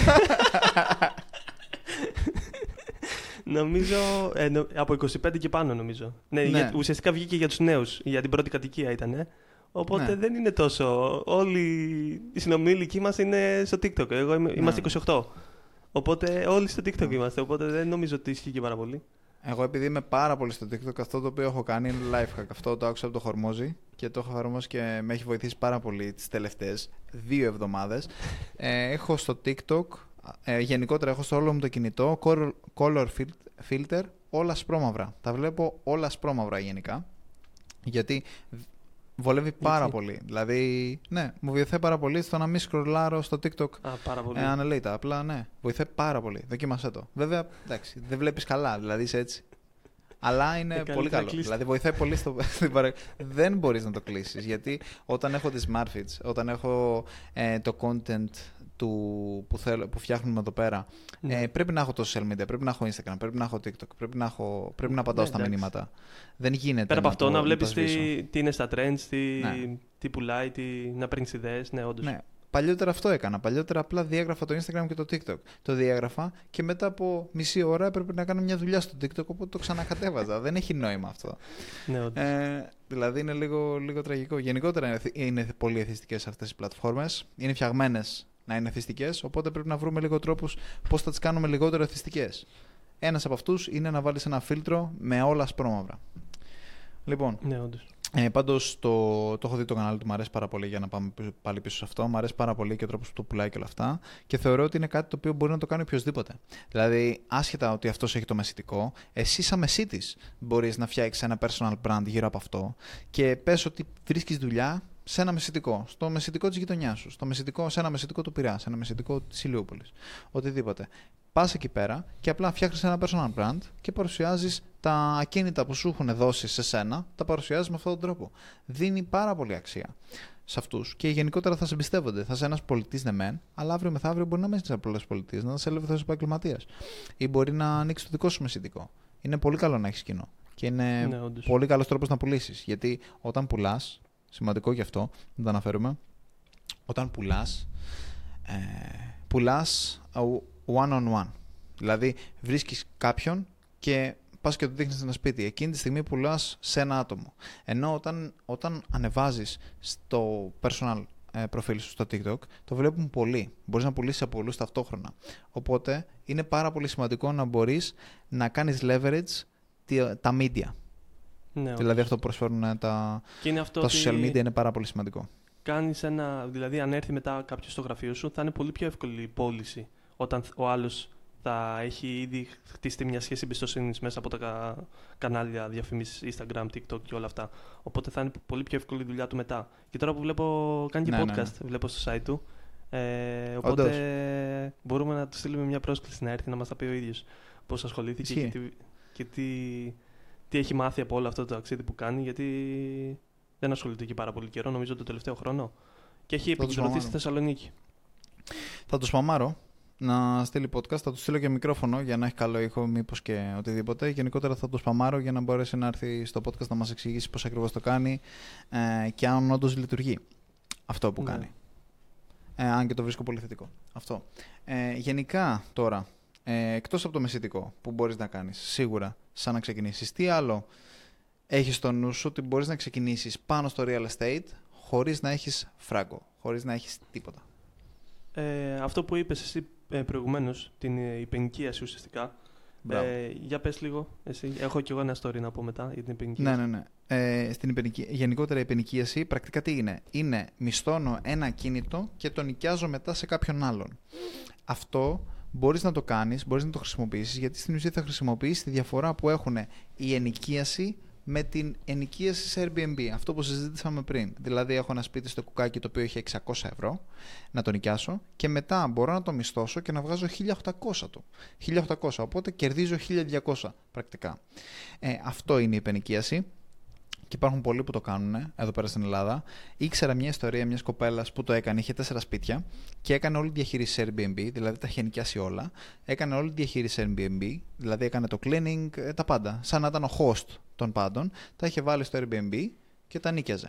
νομίζω. ε, νο- από 25 και πάνω, νομίζω. Ναι, Ναι. για- ουσιαστικά βγήκε για τους νέους. Για την πρώτη κατοικία ήταν. Ε. Οπότε Ναι. δεν είναι τόσο. Όλοι οι συνομήλικοι μας είναι στο TikTok. Εγώ είμαι, είμαστε 28. Οπότε όλοι στο TikTok Ναι. είμαστε. Οπότε δεν νομίζω ότι ισχύει και πάρα πολύ. Εγώ επειδή είμαι πάρα πολύ στο TikTok, αυτό το οποίο έχω κάνει είναι life hack. Αυτό το άκουσα από το Χορμόζι και το έχω εφαρμόσει και με έχει βοηθήσει πάρα πολύ τις τελευταίες δύο εβδομάδες. Ε, έχω στο TikTok, ε, γενικότερα έχω στο όλο μου το κινητό, color, color fil- filter, όλα σπρώμαυρα. Τα βλέπω όλα σπρώμαυρα γενικά, γιατί βολεύει πάρα Γιατί; πολύ. Δηλαδή, ναι, μου βοηθάει πάρα πολύ στο να μην σκρολάρω στο TikTok Α, πάρα πολύ. ε, αναλύτα. Απλά ναι, βοηθάει πάρα πολύ. Δοκίμασέ το. Βέβαια, εντάξει, δεν βλέπεις καλά, δηλαδή είσαι έτσι. Αλλά είναι Ε, πολύ καλύτερα καλό. κλείσει. Δηλαδή βοηθάει πολύ στο. στην παρα- δεν μπορείς να το κλείσεις. Γιατί όταν έχω τις Smartfits, όταν έχω ε, το content του, που, θέλω, που φτιάχνουμε εδώ πέρα, Ναι. ε, πρέπει να έχω το social media, πρέπει να έχω Instagram, πρέπει να έχω TikTok, πρέπει να, έχω, πρέπει να απαντάω Ναι, στα εντάξει. μηνύματα. Δεν γίνεται. Πέρα από αυτό, το- να το βλέπεις σβήσω. τι, τι είναι στα trends, τι, Ναι. τι πουλάει, τι, να παίρνεις ιδέες. Ναι, όντως. Ναι. Παλιότερα αυτό έκανα. Παλιότερα απλά διέγραφα το Instagram και το TikTok. Το διέγραφα και μετά από μισή ώρα έπρεπε να κάνω μια δουλειά στο TikTok, οπότε το ξανακατέβαζα. Δεν έχει νόημα αυτό. Ναι, όντως. Ε, δηλαδή είναι λίγο, λίγο τραγικό. Γενικότερα είναι, εθι- είναι πολύ εθιστικές αυτές οι πλατφόρμες. Είναι φτιαγμένες να είναι εθιστικέ, οπότε πρέπει να βρούμε λίγο τρόπους πώς θα τις κάνουμε λιγότερο εθιστικέ. Ένας από αυτούς είναι να βάλεις ένα φίλτρο με όλα ασπρόμαυρα. Λοιπόν, Ναι, όντως. Ε, Πάντως το, το έχω δει το κανάλι του, μου αρέσει πάρα πολύ για να πάμε πάλι πίσω σε αυτό. Μου αρέσει πάρα πολύ και ο τρόπος που το πουλάει και όλα αυτά. Και θεωρώ ότι είναι κάτι το οποίο μπορεί να το κάνει οποιοδήποτε. Δηλαδή, άσχετα ότι αυτός έχει το μεσητικό, εσύ, σαν μεσίτης, μπορείς να φτιάξεις ένα personal brand γύρω από αυτό και πες ότι βρίσκεις δουλειά σε ένα μεσητικό, στο μεσητικό της γειτονιάς σου, στο μεσητικό, σε ένα μεσητικό του Πειράς, σε ένα μεσητικό της Ηλιούπολης. Οτιδήποτε. Πας εκεί πέρα και απλά φτιάχνεις ένα personal brand και παρουσιάζεις τα ακίνητα που σου έχουν δώσει σε σένα, τα παρουσιάζεις με αυτόν τον τρόπο. Δίνει πάρα πολύ αξία σε αυτούς και γενικότερα θα σε εμπιστεύονται. Θα είσαι ένας πολιτής, ναι, μεν, αλλά αύριο μεθαύριο μπορεί να μην είσαι απλός πολιτής, να είσαι ελεύθερος επαγγελματίας. Ή μπορεί να ανοίξεις το δικό σου μεσητικό. Είναι πολύ καλό να έχεις κοινό. Και είναι Ναι, όντως. πολύ καλός τρόπος να πουλήσεις. Γιατί όταν πουλάς, σημαντικό γι' αυτό, να το αναφέρουμε, όταν πουλάς, ε, πουλάς one on one. Δηλαδή βρίσκεις κάποιον και πας και του δείχνεις ένα σπίτι. Εκείνη τη στιγμή πουλάς σε ένα άτομο. Ενώ όταν, όταν ανεβάζεις στο personal ε, προφίλ σου στο TikTok, το βλέπουν πολλοί. Μπορείς να πουλήσεις σε πολλούς ταυτόχρονα. Οπότε είναι πάρα πολύ σημαντικό να μπορείς να κάνεις leverage τη- τα media. Ναι, Δηλαδή όντως. αυτό που προσφέρουν ε, τα, Και είναι αυτό τα ότι social media είναι πάρα πολύ σημαντικό. κάνεις ένα, δηλαδή αν έρθει μετά κάποιος στο γραφείο σου, θα είναι πολύ πιο εύκολη η πώληση όταν ο άλλος θα έχει ήδη χτιστεί μια σχέση εμπιστοσύνης μέσα από τα κα- κανάλια διαφημίσεις Instagram, TikTok και όλα αυτά. Οπότε θα είναι πολύ πιο εύκολη η δουλειά του μετά. Και τώρα που βλέπω, κάνει και Ναι, ναι, podcast, βλέπω στο site του. Ε, οπότε μπορούμε να του στείλουμε μια πρόσκληση να έρθει να μας τα πει ο ίδιος πώς ασχολήθηκε και, Ισχύει. τι, και τι, τι έχει μάθει από όλο αυτό το ταξίδι που κάνει. Γιατί δεν ασχολείται εκεί πάρα πολύ καιρό, νομίζω το τελευταίο χρόνο. Και έχει Θα τους επικεντρωθεί στη μαμάρω. Θεσσαλονίκη. Θα το σπαμάρω να στείλει podcast, θα του στείλω και μικρόφωνο για να έχει καλό ήχο, μήπως και οτιδήποτε. Γενικότερα θα το σπαμάρω για να μπορέσει να έρθει στο podcast να μας εξηγήσει πώς ακριβώς το κάνει ε, και αν όντως λειτουργεί αυτό που Ναι. κάνει. Ε, αν και το βρίσκω πολύ θετικό. Αυτό. Ε, γενικά τώρα, ε, εκτός από το μεσητικό που μπορείς να κάνεις σίγουρα σαν να ξεκινήσεις, τι άλλο έχεις στο νου σου ότι μπορείς να ξεκινήσεις πάνω στο real estate χωρίς να έχεις φράγκο, χωρίς να έχεις τίποτα; Ε, αυτό που είπες εσύ ε, προηγουμένως, την ε, υπενοικίαση ουσιαστικά. Μπράβο. Ε, για πες λίγο εσύ. Έχω κι εγώ ένα story να πω μετά για την Ναι, υπενοικίαση. ναι, ναι. Ε, στην υπενικη... Γενικότερα η υπενοικίαση πρακτικά τι είναι; Είναι μισθώνω ένα ακίνητο και το νοικιάζω μετά σε κάποιον άλλον. Αυτό μπορείς να το κάνεις, μπορείς να το χρησιμοποιήσεις γιατί στην ουσία θα χρησιμοποιήσεις τη διαφορά που έχουν η ενοικίαση με την ενοικίαση σε Airbnb. Αυτό που συζήτησαμε πριν. Δηλαδή έχω ένα σπίτι στο κουκάκι το οποίο έχει 600 ευρώ να το νοικιάσω και μετά μπορώ να το μισθώσω και να βγάζω 1800 του. 1800, οπότε κερδίζω 1200 πρακτικά. Ε, αυτό είναι η υπενοικίαση. Και υπάρχουν πολλοί που το κάνουν εδώ πέρα στην Ελλάδα. Ήξερα μια ιστορία μιας κοπέλας που το έκανε, είχε τέσσερα σπίτια και έκανε όλη τη διαχείριση σε Airbnb, δηλαδή τα είχε νοικιάσει όλα. Έκανε όλη τη διαχείριση σε Airbnb, δηλαδή έκανε το cleaning, ε, τα πάντα. Σαν να ήταν ο host των πάντων. Τα είχε βάλει στο Airbnb και τα νίκιαζε.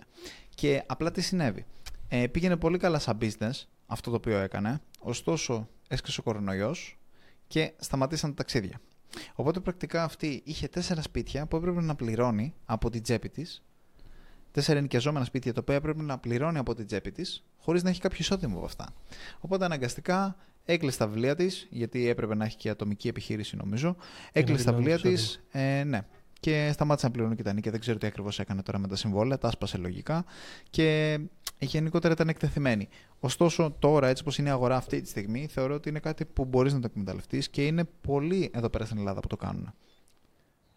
Και απλά τι συνέβη. Ε, πήγαινε πολύ καλά σαν business αυτό το οποίο έκανε, ωστόσο έσκασε ο κορονοϊός και σταματήσαν τα ταξίδια. Οπότε πρακτικά αυτή είχε τέσσερα σπίτια που έπρεπε να πληρώνει από την τσέπη της. Τέσσερα ενοικιαζόμενα σπίτια τα οποία έπρεπε να πληρώνει από την τσέπη της, χωρίς να έχει κάποιο εισόδημα από αυτά. Οπότε αναγκαστικά έκλεισε τα βιβλία της, γιατί έπρεπε να έχει και ατομική επιχείρηση νομίζω. Έκλεισε τα δηλώνει βιβλία τη. εισόδημα. Ε, ναι. Και σταμάτησε να πληρώνει και τα νίκια. Δεν ξέρω τι ακριβώς έκανε τώρα με τα συμβόλαια. Τα άσπασε λογικά. Και γενικότερα ήταν εκτεθειμένη. Ωστόσο, τώρα, έτσι όπως είναι η αγορά αυτή τη στιγμή, θεωρώ ότι είναι κάτι που μπορείς να το εκμεταλλευτείς και είναι πολλοί εδώ πέρα στην Ελλάδα που το κάνουν.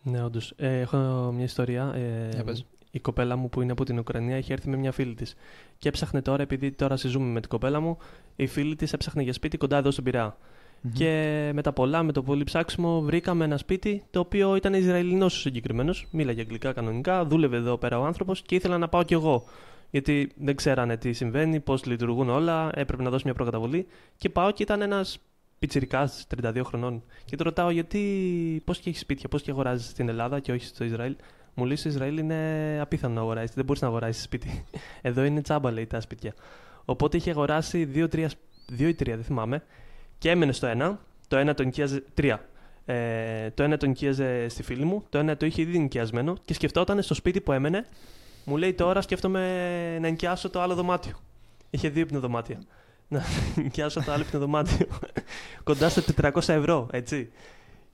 Ναι, όντως. Ε, έχω μια ιστορία. Ε, Για πες. η κοπέλα μου που είναι από την Ουκρανία είχε έρθει με μια φίλη της. Και έψαχνε τώρα, επειδή τώρα συζούμε με την κοπέλα μου, η φίλη της έψαχνε για σπίτι κοντά εδώ στον πειραα Και με τα πολλά, με το πολύ ψάξιμο, βρήκαμε ένα σπίτι το οποίο ήταν Ισραηλινός ο συγκεκριμένος. Μίλαγε αγγλικά κανονικά, δούλευε εδώ πέρα ο άνθρωπος και ήθελα να πάω κι εγώ. Γιατί δεν ξέρανε τι συμβαίνει, πώς λειτουργούν όλα, έπρεπε να δώσει μια προκαταβολή. Και πάω και ήταν ένας πιτσυρικά 32 χρονών. Και το ρωτάω γιατί, πώς και έχεις σπίτια, πώς και αγοράζεις στην Ελλάδα και όχι στο Ισραήλ; Μου λέει στο Ισραήλ είναι απίθανο να αγοράσει, δεν μπορείς να αγοράσεις σπίτι. Εδώ είναι τσάμπα, λέει τα σπίτια. Οπότε είχε αγοράσει δύο-τρία, δύο ή τρία, δεν θυμάμαι, και έμενε στο ένα. Το ένα το νοικίαζε. Τρία. Ε, το ένα το νοικίαζε στη φίλη μου, το ένα το είχε ήδη νοικιασμένο και σκεφτόταν στο σπίτι που έμενε, μου λέει τώρα σκέφτομαι να νοικιάσω το άλλο δωμάτιο. Είχε δύο υπνοδωμάτια. Να νοικιάσω το άλλο υπνοδωμάτιο. Κοντά στα 400 ευρώ, έτσι.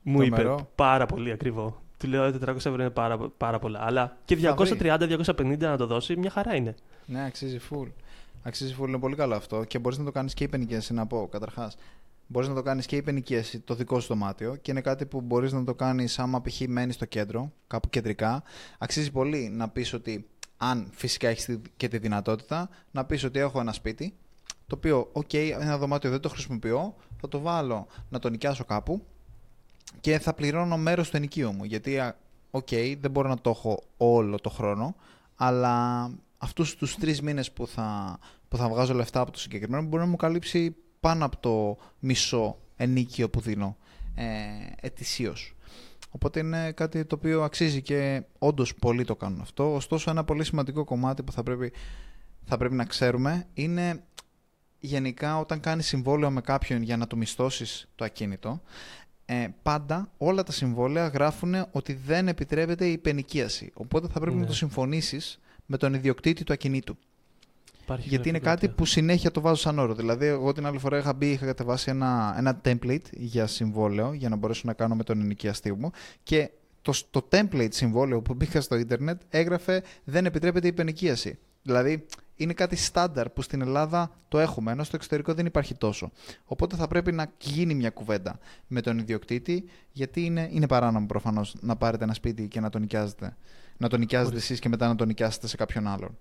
Μου είπε Τρομερό. πάρα πολύ ακριβό. Του λέω 400 ευρώ είναι πάρα, πάρα πολλά. Αλλά και Θα βρει. 230-250 να το δώσει, μια χαρά είναι. Ναι, αξίζει full. Αξίζει full, είναι πολύ καλό αυτό και μπορείς να το κάνεις και υπενοικίαση, να πω καταρχάς. Μπορείς να το κάνεις και υπενοικίαση το δικό σου δωμάτιο και είναι κάτι που μπορείς να το κάνεις άμα π.χ. μένεις στο κέντρο, κάπου κεντρικά. Αξίζει πολύ να πεις ότι, αν φυσικά έχεις και τη δυνατότητα, να πεις ότι έχω ένα σπίτι, το οποίο, οκ, ένα δωμάτιο δεν το χρησιμοποιώ, θα το βάλω να το νοικιάσω κάπου και θα πληρώνω μέρος του ενοικίου μου. Γιατί, α, οκ, δεν μπορώ να το έχω όλο το χρόνο, αλλά αυτούς τους τρεις μήνες που θα, που θα βγάζω λεφτά από το συγκεκριμένο μπορεί να μου καλύψει πάνω από το μισό ενοίκιο που δίνω ε, ετησίως. Οπότε είναι κάτι το οποίο αξίζει και όντως πολλοί το κάνουν αυτό. Ωστόσο, ένα πολύ σημαντικό κομμάτι που θα πρέπει, θα πρέπει να ξέρουμε είναι γενικά όταν κάνεις συμβόλαιο με κάποιον για να του μισθώσεις το ακίνητο, ε, πάντα όλα τα συμβόλαια γράφουν ότι δεν επιτρέπεται η υπενοικίαση. Οπότε θα πρέπει Ναι. να το συμφωνήσεις με τον ιδιοκτήτη του ακινήτου. Υπάρχει Γιατί είναι γραφειοκρατία. κάτι που συνέχεια το βάζω σαν όρο. Δηλαδή, εγώ την άλλη φορά είχα μπει, είχα κατεβάσει ένα, ένα template για συμβόλαιο για να μπορέσω να κάνω με τον ενοικιαστή μου και το, το template συμβόλαιο που μπήκα στο ίντερνετ έγραφε δεν επιτρέπεται η υπενοικίαση. Δηλαδή, είναι κάτι στάνταρ που στην Ελλάδα το έχουμε, ενώ στο εξωτερικό δεν υπάρχει τόσο. Οπότε θα πρέπει να γίνει μια κουβέντα με τον ιδιοκτήτη, γιατί είναι, είναι παράνομο προφανώς να πάρετε ένα σπίτι και να το νοικιάζετε. Να το νοικιάζετε Χωρίς. εσείς και μετά να το νοικιάσετε σε κάποιον άλλον.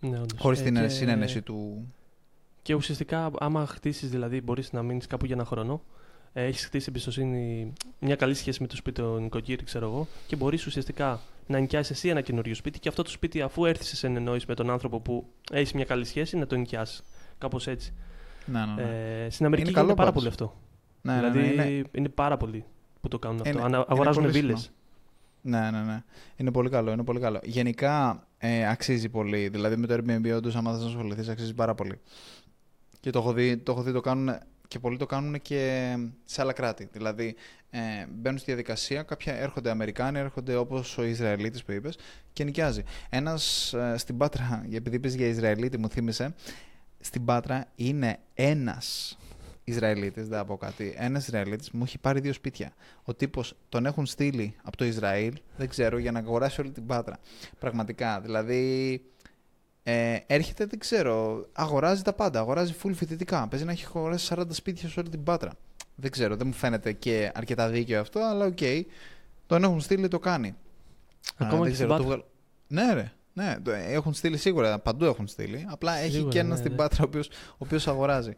Ναι, όντως. Χωρίς Ε, την και- συνένεση του. Και ουσιαστικά, άμα χτίσεις, δηλαδή, μπορείς να μείνεις κάπου για ένα χρόνο, ε, έχεις χτίσει εμπιστοσύνη, μια καλή σχέση με το σπίτι, το νοικοκύρη, ξέρω εγώ, και μπορείς ουσιαστικά να νοικιάσεις εσύ ένα καινούριο σπίτι και αυτό το σπίτι, αφού έρθεις σε συνεννόηση με τον άνθρωπο που έχεις μια καλή σχέση, να το νοικιάσει. Κάπως έτσι. Ναι, ναι, ναι. Ε, στην Αμερική Είναι γίνεται καλό πάρα πάντως. πολύ αυτό. ναι, ναι, δηλαδή, ναι, είναι, είναι πάρα πολλοί που το κάνουν αυτό. Είναι- Ανα- είναι αγοράζουν πολύ βίλες. Συχνό. ναι, ναι, ναι. Είναι πολύ καλό, είναι πολύ καλό. Γενικά ε, αξίζει πολύ. Δηλαδή με το Airbnb, όντως, άμα θες να ασχοληθείς, αξίζει πάρα πολύ. Και το έχω δει, το, έχω δει, το κάνουν και πολλοί το κάνουν και σε άλλα κράτη. Δηλαδή ε, μπαίνουν στη διαδικασία, κάποια έρχονται Αμερικάνοι, έρχονται όπως ο Ισραηλίτης που είπες και νοικιάζει. Ένας ε, στην Πάτρα, επειδή είπες για Ισραηλίτη, μου θύμισε, στην Πάτρα είναι ένας Ισραηλίτης, δεν θα πω κάτι. Ένας Ισραηλίτης μου έχει πάρει δύο σπίτια. Ο τύπος τον έχουν στείλει από το Ισραήλ, δεν ξέρω, για να αγοράσει όλη την Πάτρα. Πραγματικά. Δηλαδή, ε, έρχεται, δεν ξέρω, αγοράζει τα πάντα. Αγοράζει full φοιτητικά. Παίζει να έχει αγοράσει 40 σπίτια σε όλη την Πάτρα. Δεν ξέρω, δεν μου φαίνεται και αρκετά δίκαιο αυτό, αλλά οκ. Τον έχουν στείλει, το κάνει. Ακόμα Α, δεν και στην ξέρω, το Πάτρα. βγάλ- Ναι, ρε. Ναι, το έχουν στείλει σίγουρα, παντού έχουν στείλει. Απλά έχει Σίγουρα, και ένα ναι, στην ναι. Πάτρα ο οποίος, ο οποίος αγοράζει.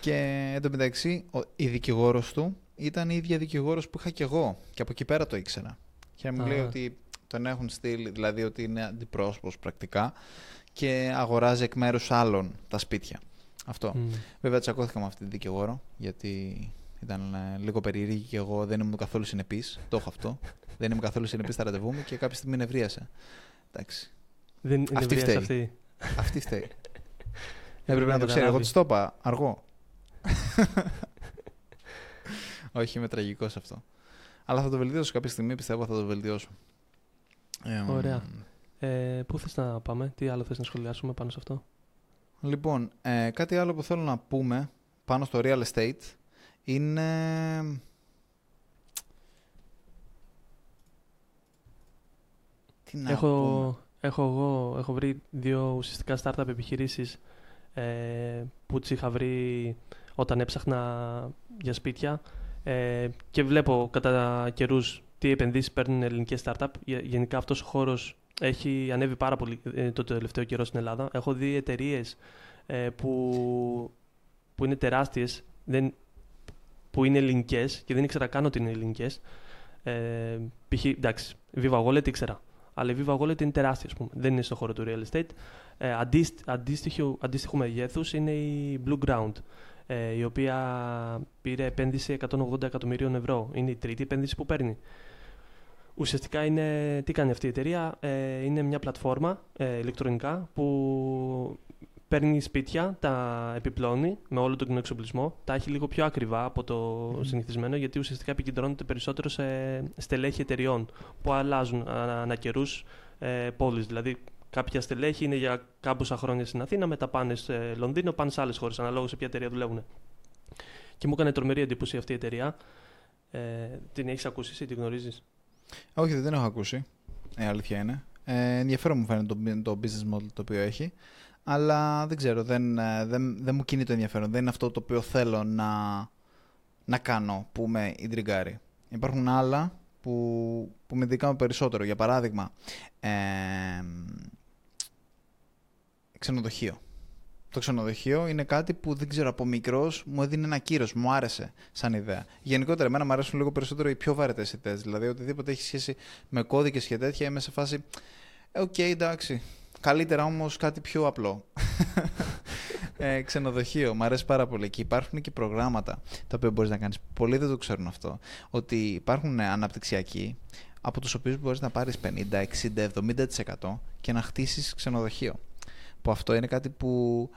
Και εν τω μεταξύ, ο, η δικηγόρος του ήταν η ίδια δικηγόρος που είχα και εγώ. Και από εκεί πέρα το ήξερα. Και μου Α. λέει ότι τον έχουν στείλει, δηλαδή ότι είναι αντιπρόσωπος πρακτικά και αγοράζει εκ μέρους άλλων τα σπίτια. Αυτό. Μμ. Βέβαια, τσακώθηκα με αυτή τη δικηγόρο, γιατί ήταν ε, λίγο περίεργη και εγώ δεν ήμουν καθόλου συνεπής. Το έχω αυτό. δεν ήμουν καθόλου συνεπής στα ραντεβού μου και κάποια στιγμή νευρίασε. Εντάξει. Δεν είναι Αυτή ευρεία φταίει. αυτή. Αυτή φταίει. Έπρεπε Έπρεπε να να το ξέρει. Εγώ καταλάβει. της το είπα αργό. Όχι, είμαι τραγικός σε αυτό. Αλλά θα το βελτιώσω κάποια στιγμή, πιστεύω θα το βελτιώσω. Ε, μ, Ωραία. Ε, πού θες να πάμε, τι άλλο θες να σχολιάσουμε πάνω σε αυτό; Λοιπόν, ε, κάτι άλλο που θέλω να πούμε πάνω στο real estate είναι... Τι να πούμε; Έχω, έχω, εγώ, έχω βρει δύο ουσιαστικά startup επιχειρήσεις ε, που τις είχα βρει όταν έψαχνα για σπίτια ε, και βλέπω κατά καιρούς τι επενδύσεις παίρνουν ελληνικές startup. Γε- Γενικά αυτός ο χώρος έχει ανέβει πάρα πολύ ε, το τελευταίο καιρό στην Ελλάδα. Έχω δει εταιρείες ε, που, που είναι τεράστιες, δεν, που είναι ελληνικές και δεν ήξερα καν ότι είναι ελληνικές. Ε, π.χ. εντάξει, Viva Wallet ήξερα. Αλλά η Viva Wallet είναι τεράστια, ας πούμε. Δεν είναι στο χώρο του real estate. Ε, αντίστ, αντίστοιχο, αντίστοιχο μεγέθους είναι η Blue Ground, ε, η οποία πήρε επένδυση 180 εκατομμυρίων ευρώ. Είναι η τρίτη επένδυση που παίρνει. Ουσιαστικά είναι, τι κάνει αυτή η εταιρεία, ε, είναι μια πλατφόρμα ε, ηλεκτρονικά που παίρνει σπίτια, τα επιπλώνει με όλο τον κοινό εξοπλισμό, τα έχει λίγο πιο ακριβά από το Μμμ. συνηθισμένο γιατί ουσιαστικά επικεντρώνεται περισσότερο σε στελέχη εταιριών που αλλάζουν ανα, ανα καιρούς ε, πόλεις. Δηλαδή κάποια στελέχη είναι για κάμποσα χρόνια στην Αθήνα, μετά πάνε σε Λονδίνο, πάνε σε άλλες χώρες, αναλόγως σε ποια εταιρεία δουλεύουν. Και μου έκανε τρομερή εντύπωση αυτή η εταιρεία. Ε, την έχεις ακούσει ή την γνωρίζεις; Όχι, δεν έχω ακούσει. Ε, αλήθεια είναι. Ε, ενδιαφέρον μου φαίνεται το, το business model το οποίο έχει. Αλλά δεν ξέρω, δεν, ε, δεν, δεν μου κινεί το ενδιαφέρον. Δεν είναι αυτό το οποίο θέλω να, να κάνω που με ιντριγκάρει. Υπάρχουν άλλα που, που με δικάμε περισσότερο. Για παράδειγμα, ε, ξενοδοχείο. Το ξενοδοχείο είναι κάτι που δεν ξέρω από μικρός μου έδινε ένα κύρος, μου άρεσε σαν ιδέα. Γενικότερα, εμένα μου αρέσουν λίγο περισσότερο οι πιο βαρετές ιδέες. Δηλαδή, οτιδήποτε έχει σχέση με κώδικες και τέτοια, είμαι σε φάση. Ε, ok, okay, εντάξει. Καλύτερα όμως κάτι πιο απλό. Ε, ξενοδοχείο, μου αρέσει πάρα πολύ. Και υπάρχουν και προγράμματα τα οποία μπορείς να κάνεις. Πολλοί δεν το ξέρουν αυτό. Ότι υπάρχουν αναπτυξιακοί από τους οποίους μπορείς να πάρεις 50, 60, 70% και να χτίσεις ξενοδοχείο. Που αυτό είναι κάτι που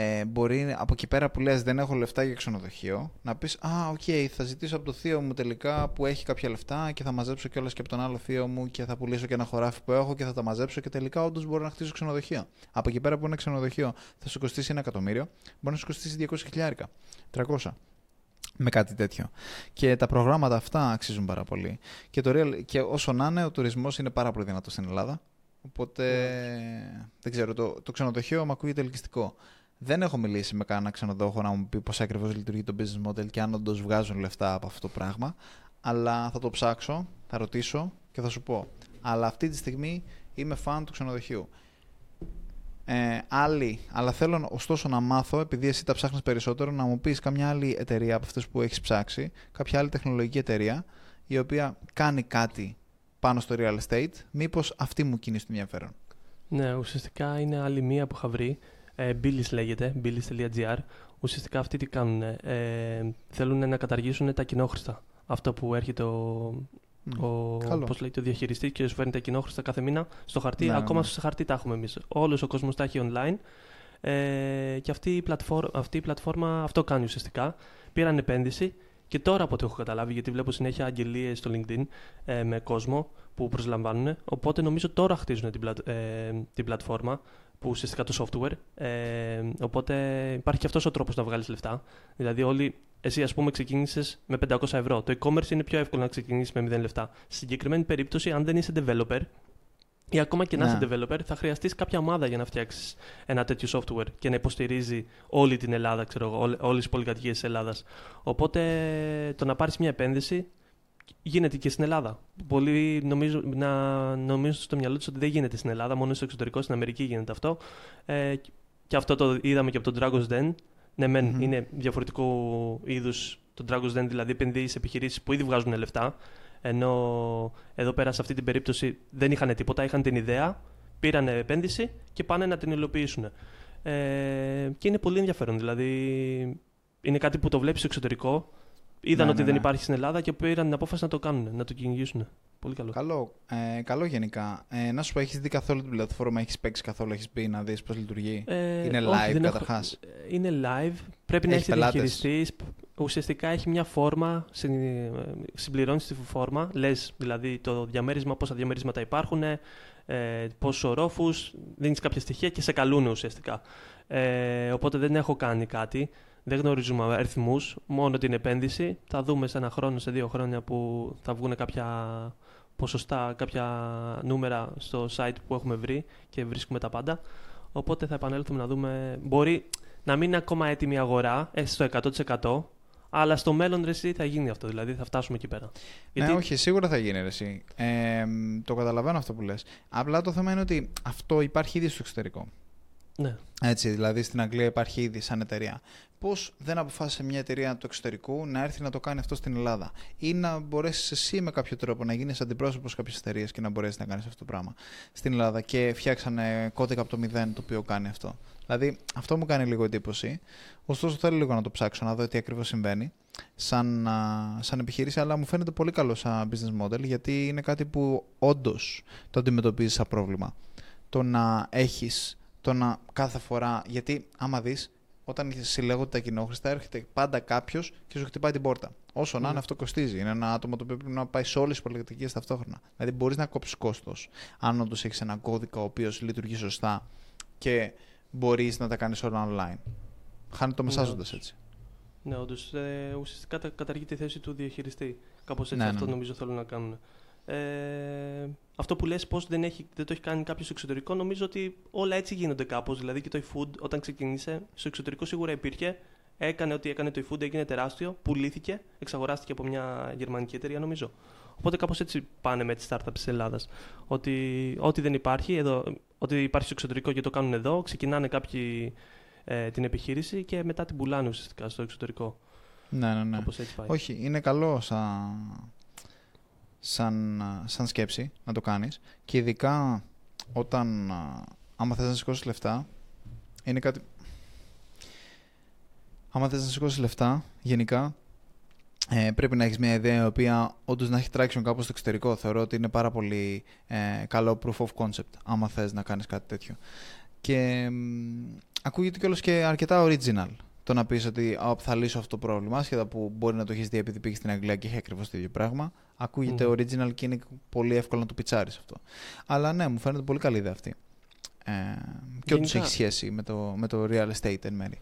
ε, μπορεί από εκεί πέρα που λες δεν έχω λεφτά για ξενοδοχείο να πεις «Α, ok, okay, θα ζητήσω από το θείο μου τελικά που έχει κάποια λεφτά και θα μαζέψω κιόλας και από τον άλλο θείο μου και θα πουλήσω και ένα χωράφι που έχω και θα τα μαζέψω και τελικά όντως μπορώ να χτίσω ξενοδοχείο». Από εκεί πέρα που ένα ξενοδοχείο θα σου κοστίσει ένα εκατομμύριο μπορεί να σου κοστίσει 200 χιλιάρικα, 300 με κάτι τέτοιο. Και τα προγράμματα αυτά αξίζουν πάρα πολύ. Και, το real, και όσο να είναι, ο τουρισμός είναι πάρα πολύ δυνατός στην Ελλάδα. Οπότε, δεν ξέρω, το, το ξενοδοχείο μου ακούγεται ελκυστικό. Δεν έχω μιλήσει με κανένα ξενοδόχο να μου πει πώς ακριβώς λειτουργεί το business model και αν όντως βγάζουν λεφτά από αυτό το πράγμα. Αλλά θα το ψάξω, θα ρωτήσω και θα σου πω. Αλλά αυτή τη στιγμή είμαι fan του ξενοδοχείου. Ε, άλλη, αλλά θέλω ωστόσο να μάθω, επειδή εσύ τα ψάχνεις περισσότερο, να μου πεις καμιά άλλη εταιρεία από αυτές που έχεις ψάξει, κάποια άλλη τεχνολογική εταιρεία, η οποία κάνει κάτι πάνω στο real estate, μήπως αυτή μου κινήσει το ενδιαφέρον. Ναι, ουσιαστικά είναι άλλη μία που είχα βρει, ε, Billis λέγεται, billis.gr. Ουσιαστικά αυτοί τι κάνουν. Ε, θέλουν να καταργήσουν τα κοινόχρηστα. Αυτό που έρχεται ο, mm. ο πώς λέει, το διαχειριστής και σου φέρνει τα κοινόχρηστα κάθε μήνα στο χαρτί. Ναι, Ακόμα ναι. σε χαρτί τα έχουμε εμείς. Όλος ο κόσμος τα έχει online. Ε, και αυτή η, πλατφόρμα, αυτή η πλατφόρμα αυτό κάνει ουσιαστικά. Πήραν επένδυση και τώρα από ό,τι έχω καταλάβει, γιατί βλέπω συνέχεια αγγελίες στο LinkedIn ε, με κόσμο που προσλαμβάνουν. Οπότε νομίζω τώρα χτίζουν την, πλατ, ε, την πλατφόρμα που ουσιαστικά το software. Ε, οπότε υπάρχει και αυτός ο τρόπος να βγάλεις λεφτά. Δηλαδή, όλοι, εσύ ας πούμε ξεκίνησες με 500 ευρώ. Το e-commerce είναι πιο εύκολο να ξεκινήσεις με 0 λεφτά. Στη συγκεκριμένη περίπτωση, αν δεν είσαι developer ή ακόμα και να είσαι ναι. developer, θα χρειαστείς κάποια ομάδα για να φτιάξεις ένα τέτοιο software και να υποστηρίζει όλη την Ελλάδα, ξέρω όλες τι πολυκατοικίες της Ελλάδας. Οπότε το να πάρεις μια επένδυση γίνεται και στην Ελλάδα. Πολλοί νομίζω, να νομίζουν στο μυαλό τους ότι δεν γίνεται στην Ελλάδα, μόνο στο εξωτερικό, στην Αμερική γίνεται αυτό. Ε, και αυτό το είδαμε και από τον Dragon's Den. Ναι, μεν mm-hmm. είναι διαφορετικό είδους το Dragon's Den, δηλαδή επενδύει σε επιχειρήσεις που ήδη βγάζουν λεφτά. Ενώ εδώ πέρα σε αυτή την περίπτωση δεν είχαν τίποτα, είχαν την ιδέα, πήραν επένδυση και πάνε να την υλοποιήσουν. Ε, και είναι πολύ ενδιαφέρον. Δηλαδή είναι κάτι που το βλέπεις στο εξωτερικό Είδαν ναι, ότι ναι, δεν ναι. υπάρχει στην Ελλάδα και πήραν την απόφαση να το κάνουν, να το κυνηγήσουν. Πολύ καλό. Καλό, ε, καλό γενικά. Ε, να σου πω, έχεις δει καθόλου την πλατφόρμα, έχεις παίξει καθόλου, έχεις πει να δεις πώς λειτουργεί; Ε, είναι live καταρχάς; Ε, είναι live. Πρέπει έχεις να έχει διαχειριστή. Ουσιαστικά έχει μια φόρμα, συμπληρώνεις τη φόρμα. Λες δηλαδή το διαμέρισμα, πόσα διαμερίσματα υπάρχουν, ε, πόσου ορόφου, δίνεις κάποια στοιχεία και σε καλούν ουσιαστικά. Ε, οπότε δεν έχω κάνει κάτι. Δεν γνωρίζουμε αριθμούς, μόνο την επένδυση. Θα δούμε σε ένα χρόνο, σε δύο χρόνια που θα βγουν κάποια ποσοστά, κάποια νούμερα στο site που έχουμε βρει και βρίσκουμε τα πάντα. Οπότε θα επανέλθουμε να δούμε. Μπορεί να μην είναι ακόμα έτοιμη η αγορά, έστω στο 100%, αλλά στο μέλλον ρε, θα γίνει αυτό, δηλαδή θα φτάσουμε εκεί πέρα. Ναι, όχι, σίγουρα θα γίνει ρε, ε, το καταλαβαίνω αυτό που λες. Απλά το θέμα είναι ότι αυτό υπάρχει ήδη στο εξωτερικό. Ναι. Έτσι, δηλαδή στην Αγγλία υπάρχει ήδη σαν εταιρεία. Πώς δεν αποφάσισε μια εταιρεία του εξωτερικού να έρθει να το κάνει αυτό στην Ελλάδα, ή να μπορέσεις εσύ με κάποιο τρόπο να γίνεις αντιπρόσωπος κάποιες εταιρείες και να μπορέσεις να κάνεις αυτό το πράγμα στην Ελλάδα και φτιάξανε κώδικα από το μηδέν το οποίο κάνει αυτό; Δηλαδή, αυτό μου κάνει λίγο εντύπωση. Ωστόσο, θέλω λίγο να το ψάξω, να δω τι ακριβώς συμβαίνει σαν, σαν επιχείρηση, αλλά μου φαίνεται πολύ καλό σαν business model γιατί είναι κάτι που όντως το αντιμετωπίζεις σαν πρόβλημα. Το να έχεις το να κάθε φορά. Γιατί άμα δεις, όταν συλλέγονται τα κοινόχρηστα, έρχεται πάντα κάποιος και σου χτυπάει την πόρτα. Όσο να είναι, ναι. αυτό κοστίζει. Είναι ένα άτομο το οποίο πρέπει να πάει σε όλες τις πολυκατοικίες ταυτόχρονα. Δηλαδή, μπορείς να κόψεις κόστος, αν όντως έχεις ένα κώδικα ο οποίος λειτουργεί σωστά και μπορείς να τα κάνεις όλα online. Χάνει το μεσάζοντας ναι, έτσι. Ναι, όντως. Ε, ουσιαστικά καταργεί τη θέση του διαχειριστή. Κάπως έτσι ναι, αυτό ναι. νομίζω θέλουν να κάνουν. Ε, αυτό που λες πώς δεν, έχει, δεν το έχει κάνει κάποιος στο εξωτερικό, νομίζω ότι όλα έτσι γίνονται κάπως. Δηλαδή και το eFood όταν ξεκίνησε, στο εξωτερικό σίγουρα υπήρχε, έκανε ό,τι έκανε το eFood, έγινε τεράστιο, πουλήθηκε, εξαγοράστηκε από μια γερμανική εταιρεία νομίζω. Οπότε κάπως έτσι πάνε με τις startups της Ελλάδας. Ότι ό,τι δεν υπάρχει, εδώ, ό,τι υπάρχει στο εξωτερικό και το κάνουν εδώ, ξεκινάνε κάποιοι ε, την επιχείρηση και μετά την πουλάνε ουσιαστικά στο εξωτερικό. Ναι, ναι, ναι. Όπως έτσι πάει. Όχι, είναι καλό σαν, σαν, σαν σκέψη να το κάνεις και ειδικά όταν α, άμα θες να σηκώσεις λεφτά είναι κάτι... Άμα θες να σηκώσεις λεφτά, γενικά, ε, πρέπει να έχεις μια ιδέα η οποία όντως να έχει traction κάπου στο εξωτερικό. Θεωρώ ότι είναι πάρα πολύ ε, καλό proof of concept, άμα θες να κάνεις κάτι τέτοιο. Και μ, ακούγεται κιόλας και αρκετά original το να πεις ότι «Α, θα λύσω αυτό το πρόβλημα, άσχετα που μπορεί να το έχεις δει επειδή πήγες στην Αγγλία και έχει ακριβώς το ίδιο πράγμα. Ακούγεται Μμμ. original και είναι πολύ εύκολο να το πιτσάρεις αυτό. Αλλά ναι, μου φαίνεται πολύ καλή ιδέα αυτή. Ε, και όντως Γενικά- έχει σχέση με το, με το real estate εν μέρη.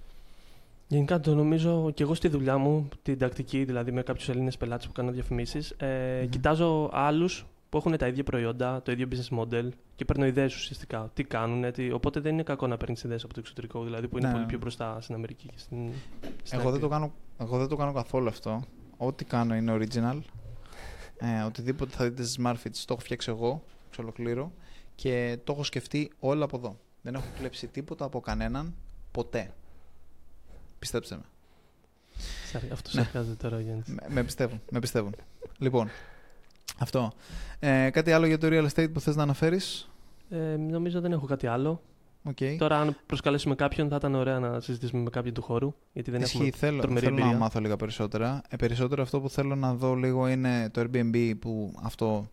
Γενικά το νομίζω και εγώ στη δουλειά μου, την τακτική, δηλαδή με κάποιους Έλληνες πελάτες που κάνω διαφημίσεις, ε, Μμμ. κοιτάζω άλλους που έχουν τα ίδια προϊόντα, το ίδιο business model και παίρνω ιδέες ουσιαστικά. Τι κάνουν, τι... οπότε δεν είναι κακό να παίρνεις ιδέες από το εξωτερικό, δηλαδή που είναι Ναι. πολύ πιο μπροστά στην Αμερική και στην. στην Εγώ δεν, το Αγγλία. κάνω, εγώ δεν το κάνω καθόλου αυτό. Ό,τι κάνω είναι original. Ε, οτιδήποτε θα δείτε στις Smartfits το έχω φτιάξει εγώ, εξ ολοκλήρου, και το έχω σκεφτεί όλα από εδώ. Δεν έχω κλέψει τίποτα από κανέναν ποτέ. Πιστέψτε με. Sorry, Αυτό Ναι. σαρκάζεται τώρα, Γιάννης. Με, με πιστεύουν. Με πιστεύουν. λοιπόν, αυτό. Ε, κάτι άλλο για το real estate που θες να αναφέρεις; Ε, νομίζω δεν έχω κάτι άλλο. Okay. Τώρα, αν προσκαλέσουμε κάποιον, θα ήταν ωραία να συζητήσουμε με κάποιον του χώρου. Γιατί δεν Ισχύει, έχουμε θέλω, τρομερή θέλω να εμπειρία. μάθω λίγα περισσότερα. Ε, περισσότερο αυτό που θέλω να δω λίγο είναι το Airbnb που αυτό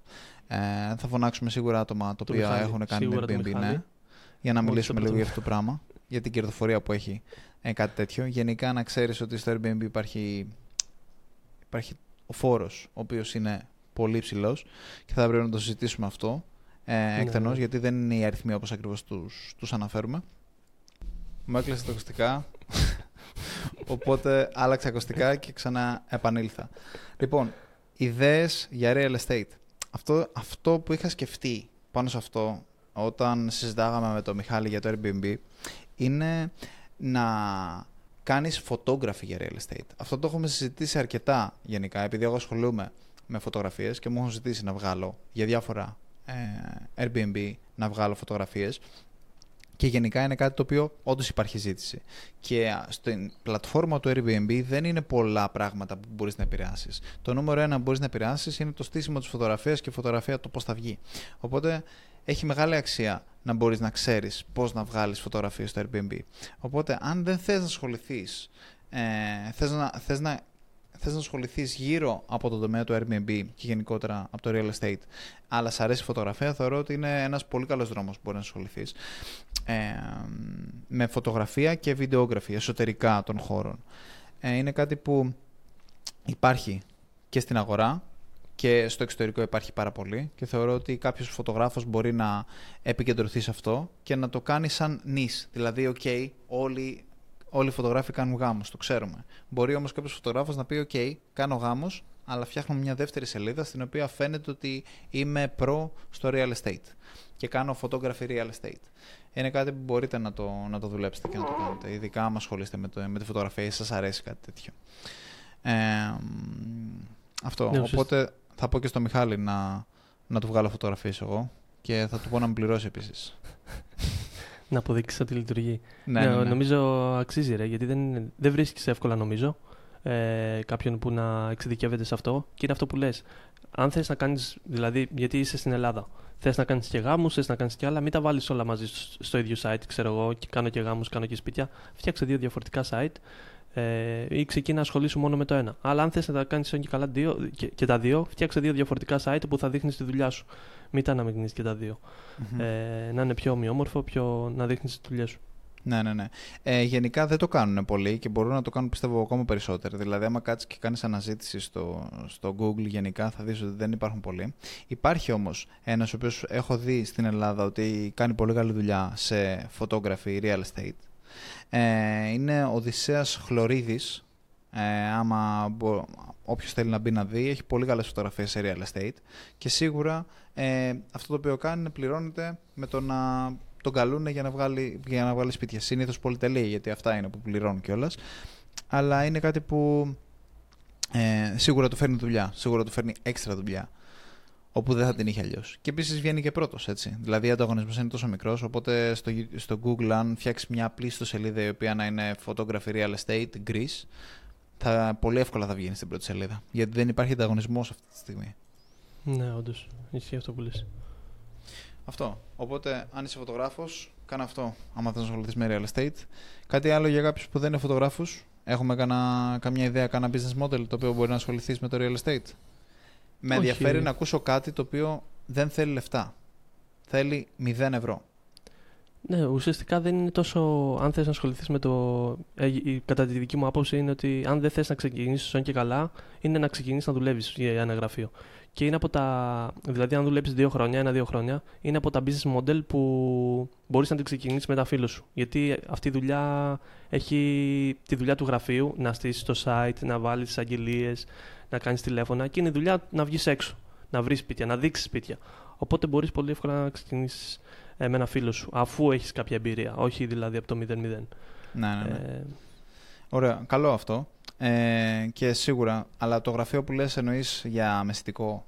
ε, θα φωνάξουμε σίγουρα άτομα τα Το οποία Μιχάλη, έχουν κάνει σίγουρα το Airbnb, Μιχάλη. ναι, για να Μόλις μιλήσουμε το λίγο για πρώτο. αυτό το πράγμα, για την κερδοφορία που έχει ε, κάτι τέτοιο. Γενικά να ξέρεις ότι στο Airbnb υπάρχει, υπάρχει ο φόρος, ο οποίος είναι πολύ ψηλός και θα πρέπει να το συζητήσουμε αυτό ε, εκτενώς, ναι. γιατί δεν είναι οι αριθμοί όπως ακριβώς τους, τους αναφέρουμε. Μου έκλεισε τα ακουστικά, οπότε άλλαξα ακουστικά και ξανά επανήλθα. Λοιπόν, ιδέες για real estate. Αυτό, αυτό που είχα σκεφτεί πάνω σε αυτό όταν συζητάγαμε με τον Μιχάλη για το Airbnb είναι να κάνεις φωτόγραφη για real estate. Αυτό το έχουμε συζητήσει αρκετά γενικά, επειδή εγώ ασχολούμαι με φωτογραφίες και μου έχουν ζητήσει να βγάλω για διάφορα ε, Airbnb να βγάλω φωτογραφίες και γενικά είναι κάτι το οποίο όντως υπάρχει ζήτηση. Και α, στην πλατφόρμα του Airbnb δεν είναι πολλά πράγματα που μπορείς να επηρεάσεις. Το νούμερο ένα που μπορείς να επηρεάσεις είναι το στήσιμο της φωτογραφίας και η φωτογραφία το πώς θα βγει. Οπότε έχει μεγάλη αξία να μπορείς να ξέρεις πώς να βγάλεις φωτογραφίες στο Airbnb. Οπότε αν δεν θες να ασχοληθείς, ε, θες να, θες να θες να ασχοληθείς γύρω από το τομέα του Airbnb και γενικότερα από το real estate, αλλά σ' αρέσει η φωτογραφία, θεωρώ ότι είναι ένας πολύ καλός δρόμος που μπορείς να ασχοληθείς. Ε, με φωτογραφία και βιντεόγραφη εσωτερικά των χώρων. Ε, είναι κάτι που υπάρχει και στην αγορά και στο εξωτερικό υπάρχει πάρα πολύ και θεωρώ ότι κάποιος φωτογράφος μπορεί να επικεντρωθεί σε αυτό και να το κάνει σαν νης. Δηλαδή, ok, όλοι, όλοι οι φωτογράφοι κάνουν γάμους, το ξέρουμε. Μπορεί όμως κάποιος φωτογράφος να πει, ok, κάνω γάμος, αλλά φτιάχνω μια δεύτερη σελίδα στην οποία φαίνεται ότι είμαι προ στο real estate και κάνω photography real estate. Είναι κάτι που μπορείτε να το, να το δουλέψετε και να το κάνετε, ειδικά άμα ασχολείστε με, το, με τη φωτογραφία ή σας αρέσει κάτι τέτοιο. Ε, αυτό. Ναι, ουσιαστικά- Οπότε θα πω και στο Μιχάλη να, να του βγάλω φωτογραφίες εγώ και θα του πω να με πληρώσει επίσης. Να αποδείξεις ότι λειτουργεί. Ναι, ναι, ναι. Νομίζω αξίζει, ρε, γιατί δεν, δεν βρίσκει εύκολα, νομίζω, ε, κάποιον που να εξειδικεύεται σε αυτό. Και είναι αυτό που λες. Αν θες να κάνεις, δηλαδή, γιατί είσαι στην Ελλάδα, θες να κάνεις και γάμους, θες να κάνεις και άλλα, μην τα βάλεις όλα μαζί στο, στο ίδιο site, ξέρω εγώ, και κάνω και γάμους, κάνω και σπίτια. Φτιάξε δύο διαφορετικά site ε, ή ξεκίνα να ασχολήσου μόνο με το ένα. Αλλά αν θες να τα κάνεις και καλά δύο, και, και τα δύο, φτιάξε δύο διαφορετικά site που θα δείχνεις τη δουλειά σου. Μην τα αναμειγνύει και τα δύο. Μμμ. Ε, να είναι πιο ομοιόμορφο, πιο να δείχνεις τη δουλειά σου. Ναι, ναι, ναι. Ε, γενικά δεν το κάνουν πολύ και μπορούν να το κάνουν πιστεύω ακόμα περισσότερο. Δηλαδή, άμα κάτσεις και κάνεις αναζήτηση στο, στο Google, γενικά θα δεις ότι δεν υπάρχουν πολλοί. Υπάρχει όμως ένας ο οποίος έχω δει στην Ελλάδα ότι κάνει πολύ καλή δουλειά σε photography real estate. Ε, είναι ο Οδυσσέας Χλωρίδης. Ε, άμα μπο... όποιος θέλει να μπει να δει, έχει πολύ καλές φωτογραφίες σε real estate. Και σίγουρα ε, αυτό το οποίο κάνει είναι πληρώνεται με το να τον καλούν για να βγάλει, για να βγάλει σπίτια. Συνήθως πολυτελεί, γιατί αυτά είναι που πληρώνουν κιόλας. Αλλά είναι κάτι που ε, σίγουρα του φέρνει δουλειά. Σίγουρα του φέρνει έξτρα δουλειά. Όπου δεν θα την είχε αλλιώς. Και επίσης βγαίνει και πρώτος, έτσι. Δηλαδή, ο ανταγωνισμός είναι τόσο μικρός, οπότε στο, στο Google, αν φτιάξεις μια απλή σελίδα η οποία να είναι photography real estate, Greece, θα, πολύ εύκολα θα βγαίνει στην πρώτη σελίδα. Γιατί δεν υπάρχει ανταγωνισμός αυτή τη στιγμή. Ναι, όντως. Ισχύει αυτό που λες. Αυτό. Οπότε, αν είσαι φωτογράφος, κάνε αυτό. Άμα θες να ασχοληθείς με real estate. Κάτι άλλο για κάποιους που δεν είναι φωτογράφους. Έχουμε κανα, καμιά ιδέα, κάνα business model το οποίο μπορεί να ασχοληθείς με το real estate; Με ενδιαφέρει να ακούσω κάτι το οποίο δεν θέλει λεφτά. Θέλει 0 ευρώ. Ναι, ουσιαστικά δεν είναι τόσο. Αν θες να ασχοληθείς με το. Ε, κατά τη δική μου άποψη, είναι ότι αν δεν θες να ξεκινήσεις όν και καλά, είναι να ξεκινήσεις να δουλεύεις για ένα γραφείο. Και είναι από τα. Δηλαδή, αν δουλέψεις δύο χρόνια, ένα-δύο χρόνια, είναι από τα business model που μπορείς να την ξεκινήσεις με τα φίλο σου. Γιατί αυτή η δουλειά έχει τη δουλειά του γραφείου, να στήσεις το site, να βάλεις τις αγγελίες, να κάνεις τηλέφωνα. Και είναι η δουλειά να βγεις έξω, να βρεις σπίτια, να δείξεις σπίτια. Οπότε μπορείς πολύ εύκολα να ξεκινήσεις ε, με ένα φίλο σου, αφού έχεις κάποια εμπειρία, όχι δηλαδή από το 0-0. Ναι, ναι, ναι. Ε... Ωραία, καλό αυτό. Ε, και σίγουρα, αλλά το γραφείο που λες εννοείς για μεσητικό.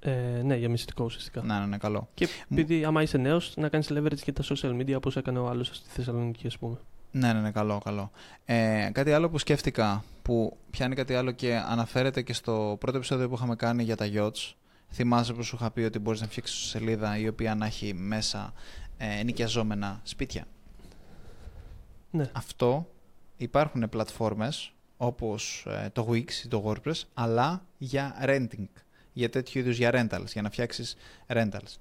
Ε, ναι, για μυστικό ουσιαστικά. Ναι, ναι, ναι, καλό. Και επειδή άμα είσαι νέος, να κάνεις leverage και τα social media όπως έκανε ο άλλος στη Θεσσαλονίκη, ας πούμε. Ναι, ναι, ναι, καλό, καλό. Ε, κάτι άλλο που σκέφτηκα, που πιάνει κάτι άλλο και αναφέρεται και στο πρώτο επεισόδιο που είχαμε κάνει για τα yachts. Θυμάσαι που σου είχα πει ότι μπορείς να φτιάξεις σελίδα η οποία να έχει μέσα ε, νοικιαζόμενα σπίτια; Ναι. Αυτό υπάρχουν πλατφόρμες όπως ε, το Wix ή το WordPress, αλλά για renting, για τέτοιου είδους για rentals, για να φτιάξεις rentals.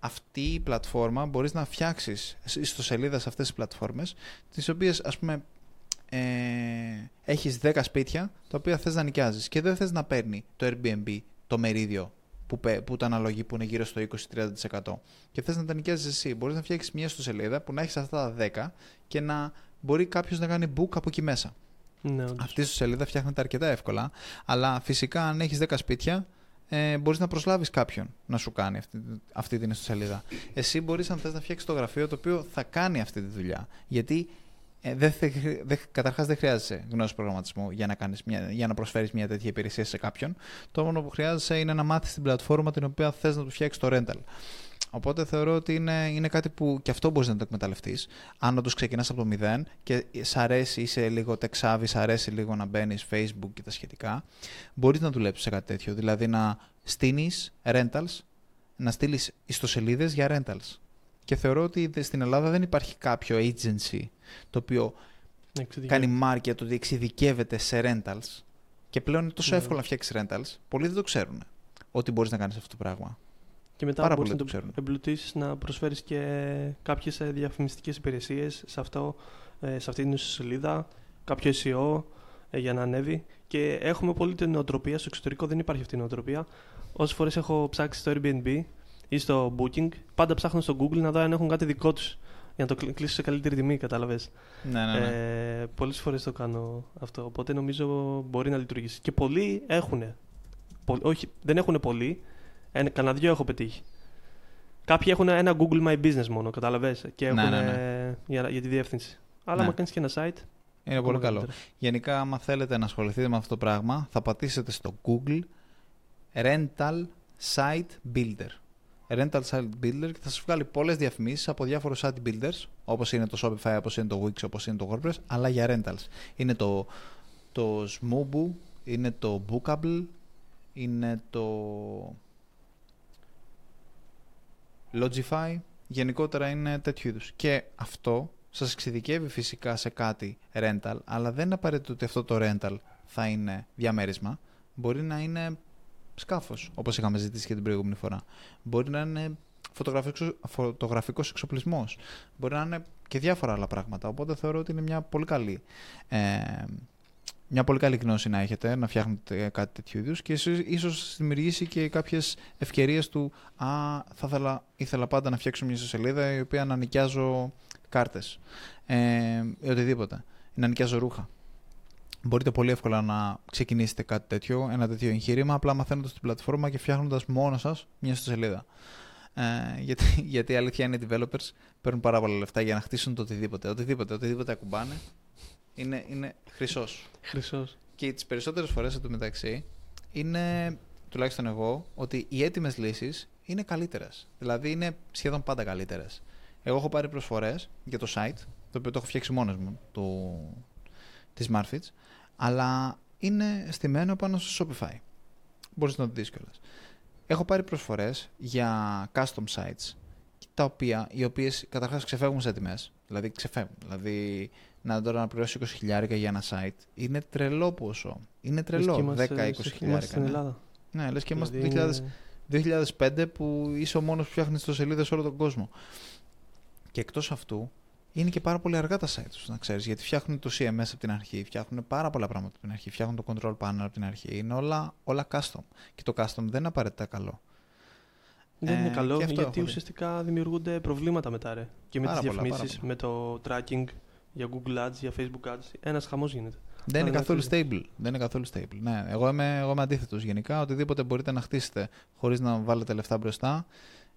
Αυτή η πλατφόρμα μπορείς να φτιάξεις ιστοσελίδα σε αυτές τις πλατφόρμες, τις οποίες ας πούμε ε, έχεις 10 σπίτια τα οποία θες να νοικιάζεις και δεν θες να παίρνει το Airbnb το μερίδιο που, που τα αναλογεί που είναι γύρω στο 20-30% και θες να τα νοικιάζεις εσύ. Μπορείς να φτιάξεις μια ιστοσελίδα που να έχεις αυτά τα 10 και να μπορεί κάποιος να κάνει book από εκεί μέσα. Ναι, Αυτή η σελίδα φτιάχνεται αρκετά εύκολα, αλλά φυσικά αν έχεις 10 σπίτια, ε, μπορείς να προσλάβεις κάποιον να σου κάνει αυτή, αυτή την ιστοσελίδα. Εσύ μπορείς, αν θες, να φτιάξεις το γραφείο το οποίο θα κάνει αυτή τη δουλειά. Γιατί ε, δεν δε, καταρχάς δεν χρειάζεσαι γνώση προγραμματισμού για να, κάνεις μια, για να προσφέρεις μια τέτοια υπηρεσία σε κάποιον. Το μόνο που χρειάζεσαι είναι να μάθεις την πλατφόρμα την οποία θες να του φτιάξεις το rental. Οπότε θεωρώ ότι είναι, είναι κάτι που και αυτό μπορείς να το εκμεταλλευτείς. Αν όντως ξεκινάς από το μηδέν και σ' αρέσει, είσαι λίγο τεξάβη, σ' αρέσει λίγο να μπαίνεις Facebook και τα σχετικά, μπορείς να δουλέψεις σε κάτι τέτοιο. Δηλαδή να στείνεις rentals, να στείλεις ιστοσελίδες για rentals. Και θεωρώ ότι στην Ελλάδα δεν υπάρχει κάποιο agency το οποίο κάνει market, ότι εξειδικεύεται σε rentals. Και πλέον είναι τόσο ναι. εύκολο να φτιάξεις rentals. Πολλοί δεν το ξέρουν ότι μπορείς να κάνεις αυτό το πράγμα. Και μετά Πάρα μπορείς να το εμπλουτίσεις να προσφέρεις και κάποιες ε, διαφημιστικές υπηρεσίες σε, αυτό, ε, σε αυτή την σελίδα, κάποιο SEO ε, για να ανέβει. Και έχουμε πολύ την νοοτροπία, στο εξωτερικό δεν υπάρχει αυτή η νοοτροπία. Όσες φορές έχω ψάξει στο Airbnb ή στο Booking, πάντα ψάχνω στο Google να δω αν έχουν κάτι δικό τους για να το κλείσω σε καλύτερη τιμή, κατάλαβες. Ναι, ναι, ναι. Ε, Πολλές φορές το κάνω αυτό. Οπότε νομίζω μπορεί να λειτουργήσει. Και πολλοί έχουν. όχι, δεν έχουν πολλοί, ένα, κανένα δυο έχω πετύχει. Κάποιοι έχουν ένα Google My Business μόνο, κατάλαβες. Και έχουν ναι, ναι, ναι. Για, για τη διεύθυνση. Αλλά ναι. κάνεις και ένα site. Είναι πολύ καλό. Γενικά, άμα θέλετε να ασχοληθείτε με αυτό το πράγμα, θα πατήσετε στο Google Rental Site Builder. Rental Site Builder και θα σας βγάλει πολλές διαφημίσεις από διάφορους site builders, όπως είναι το Shopify, όπως είναι το Wix, όπως είναι το WordPress, αλλά για rentals. Είναι το, το Smooboo, είναι το Bookable, είναι το Logify, γενικότερα είναι τέτοιου είδους. Και αυτό σας εξειδικεύει φυσικά σε κάτι rental, αλλά δεν είναι απαραίτητο ότι αυτό το rental θα είναι διαμέρισμα. Μπορεί να είναι σκάφος, όπως είχαμε ζητήσει και την προηγούμενη φορά. Μπορεί να είναι φωτογραφικό εξοπλισμός. Μπορεί να είναι και διάφορα άλλα πράγματα. Οπότε θεωρώ ότι είναι μια πολύ καλή ε, μια πολύ καλή γνώση να έχετε, να φτιάχνετε κάτι τέτοιου είδους και ίσως ίσως δημιουργήσει και κάποιες ευκαιρίες του «Α, θα ήθελα, ήθελα πάντα να φτιάξω μια σελίδα η οποία να νοικιάζω κάρτες ε, ή οτιδήποτε, ή να νοικιάζω ρούχα». μπορείτε πολύ εύκολα να ξεκινήσετε κάτι τέτοιο, ένα τέτοιο εγχείρημα, απλά μαθαίνοντας την πλατφόρμα και φτιάχνοντας μόνο σας μια ιστοσελίδα. Ε, γιατί, γιατί η αλήθεια είναι οι developers παίρνουν πάρα πολλά λεφτά για να χτίσουν το οτιδήποτε. Οτιδήποτε, οτιδήποτε ακουμπάνε είναι, είναι χρυσός. Χρυσός. Και τις περισσότερες φορές μεταξύ είναι, τουλάχιστον εγώ, ότι οι έτοιμες λύσεις είναι καλύτερες. Δηλαδή είναι σχεδόν πάντα καλύτερες. Εγώ έχω πάρει προσφορές για το site, το οποίο το έχω φτιάξει μόνος μου, το, της Smartfits, αλλά είναι στημένο πάνω στο Shopify. Μπορείς να το δεις κιόλας. Έχω πάρει προσφορές για custom sites, τα οποία, οι οποίες καταρχάς ξεφεύγουν σε τιμέ. Δηλαδή ξεφεύγουν. Δηλαδή να τώρα να πληρώσει 20.000 για ένα site είναι τρελό ποσό. Είναι τρελό. 10-20 χιλιάρικα. Στην Ελλάδα. Ναι, λες και είμαστε Δηλαδή το είναι- 2005 που είσαι ο μόνος που φτιάχνει ιστοσελίδες σε όλο τον κόσμο. Και εκτός αυτού, είναι και πάρα πολύ αργά τα sites τους, να ξέρεις. Γιατί φτιάχνουν το CMS από την αρχή, φτιάχνουν πάρα πολλά πράγματα από την αρχή, φτιάχνουν το control panel από την αρχή. Είναι όλα, όλα custom. Και το custom δεν είναι απαραίτητα καλό. Δεν είναι Ε, καλό και αυτό έχω γιατί δει. ουσιαστικά δημιουργούνται προβλήματα μετά ρε. Και με Πάρα τις πολλά, πάρα διαφημίσεις, με το tracking για Google Ads, για Facebook Ads. Ένας χαμός γίνεται. Δεν είναι είναι καθόλου ακριβή. stable. Δεν είναι καθόλου stable. Ναι, εγώ είμαι, εγώ είμαι αντίθετος γενικά. Οτιδήποτε μπορείτε να χτίσετε χωρίς να βάλετε λεφτά μπροστά.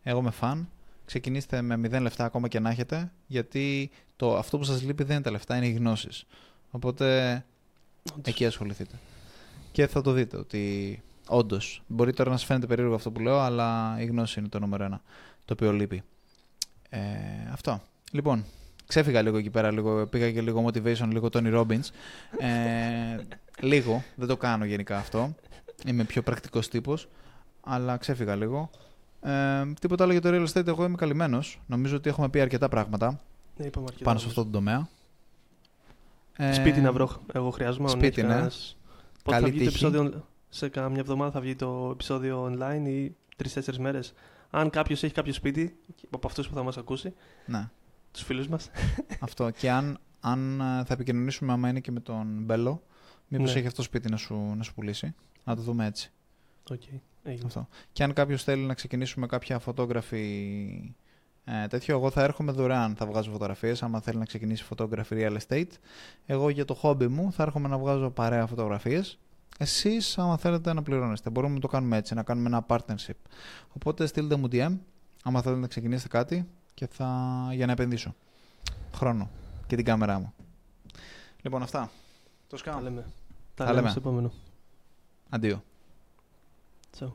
Εγώ είμαι φαν. Ξεκινήστε με 0 λεφτά ακόμα και να έχετε. Γιατί το, αυτό που σας λείπει δεν είναι τα λεφτά, είναι οι γνώσεις. Οπότε Όντως. εκεί ασχοληθείτε. Και θα το δείτε ότι όντως. Μπορεί τώρα να σας φαίνεται περίεργο αυτό που λέω, αλλά η γνώση είναι το νούμερο ένα το οποίο λείπει. Ε, αυτό. Λοιπόν, ξέφυγα λίγο εκεί πέρα, λίγο, πήγα και λίγο motivation, λίγο Tony Robbins. Ε, λίγο, δεν το κάνω γενικά αυτό. Είμαι πιο πρακτικός τύπος, αλλά ξέφυγα λίγο. Ε, τίποτα άλλο για το real estate, εγώ είμαι καλυμμένος. Νομίζω ότι έχουμε πει αρκετά πράγματα Ναι, είπαμε αρκετά πάνω σε όμως. αυτό το τομέα. Ε, Σπίτι να βρω, εγώ χρειάζομαι. αν σπίτι, έχει ναι. κανένας- Πότε Καλή θα βγει το τύχη. επεισόδιο, σε καμιά εβδομάδα θα βγει το επεισόδιο online ή τρει-τέσσερι μέρες. Αν κάποιος έχει κάποιο σπίτι, από αυτούς που θα μας ακούσει, Ναι. Τους φίλους μας. Αυτό. Και αν, αν ε, θα επικοινωνήσουμε άμα είναι και με τον Μπέλο, μήπως Ναι. έχει αυτό σπίτι να σου, να σου πουλήσει. Να το δούμε έτσι. Okay. έγινε. Αυτό. Και αν κάποιος θέλει να ξεκινήσουμε κάποια φωτόγραφη ε, τέτοιο, εγώ θα έρχομαι δωρεάν. Θα βγάζω φωτογραφίες. Άμα θέλει να ξεκινήσει photography real estate, εγώ για το χόμπι μου θα έρχομαι να βγάζω παρέα φωτογραφίες. Εσείς, άμα θέλετε να πληρώνεστε, μπορούμε να το κάνουμε έτσι, να κάνουμε ένα partnership. Οπότε στείλτε μου DM, άμα θέλετε να ξεκινήσετε κάτι και θα... για να επενδύσω. Χρόνο και την κάμερά μου. Λοιπόν, αυτά. Το Τα σκάω. λέμε. Τα Τα λέμε λέμε. στο επόμενο. Αντίο. Τσαου.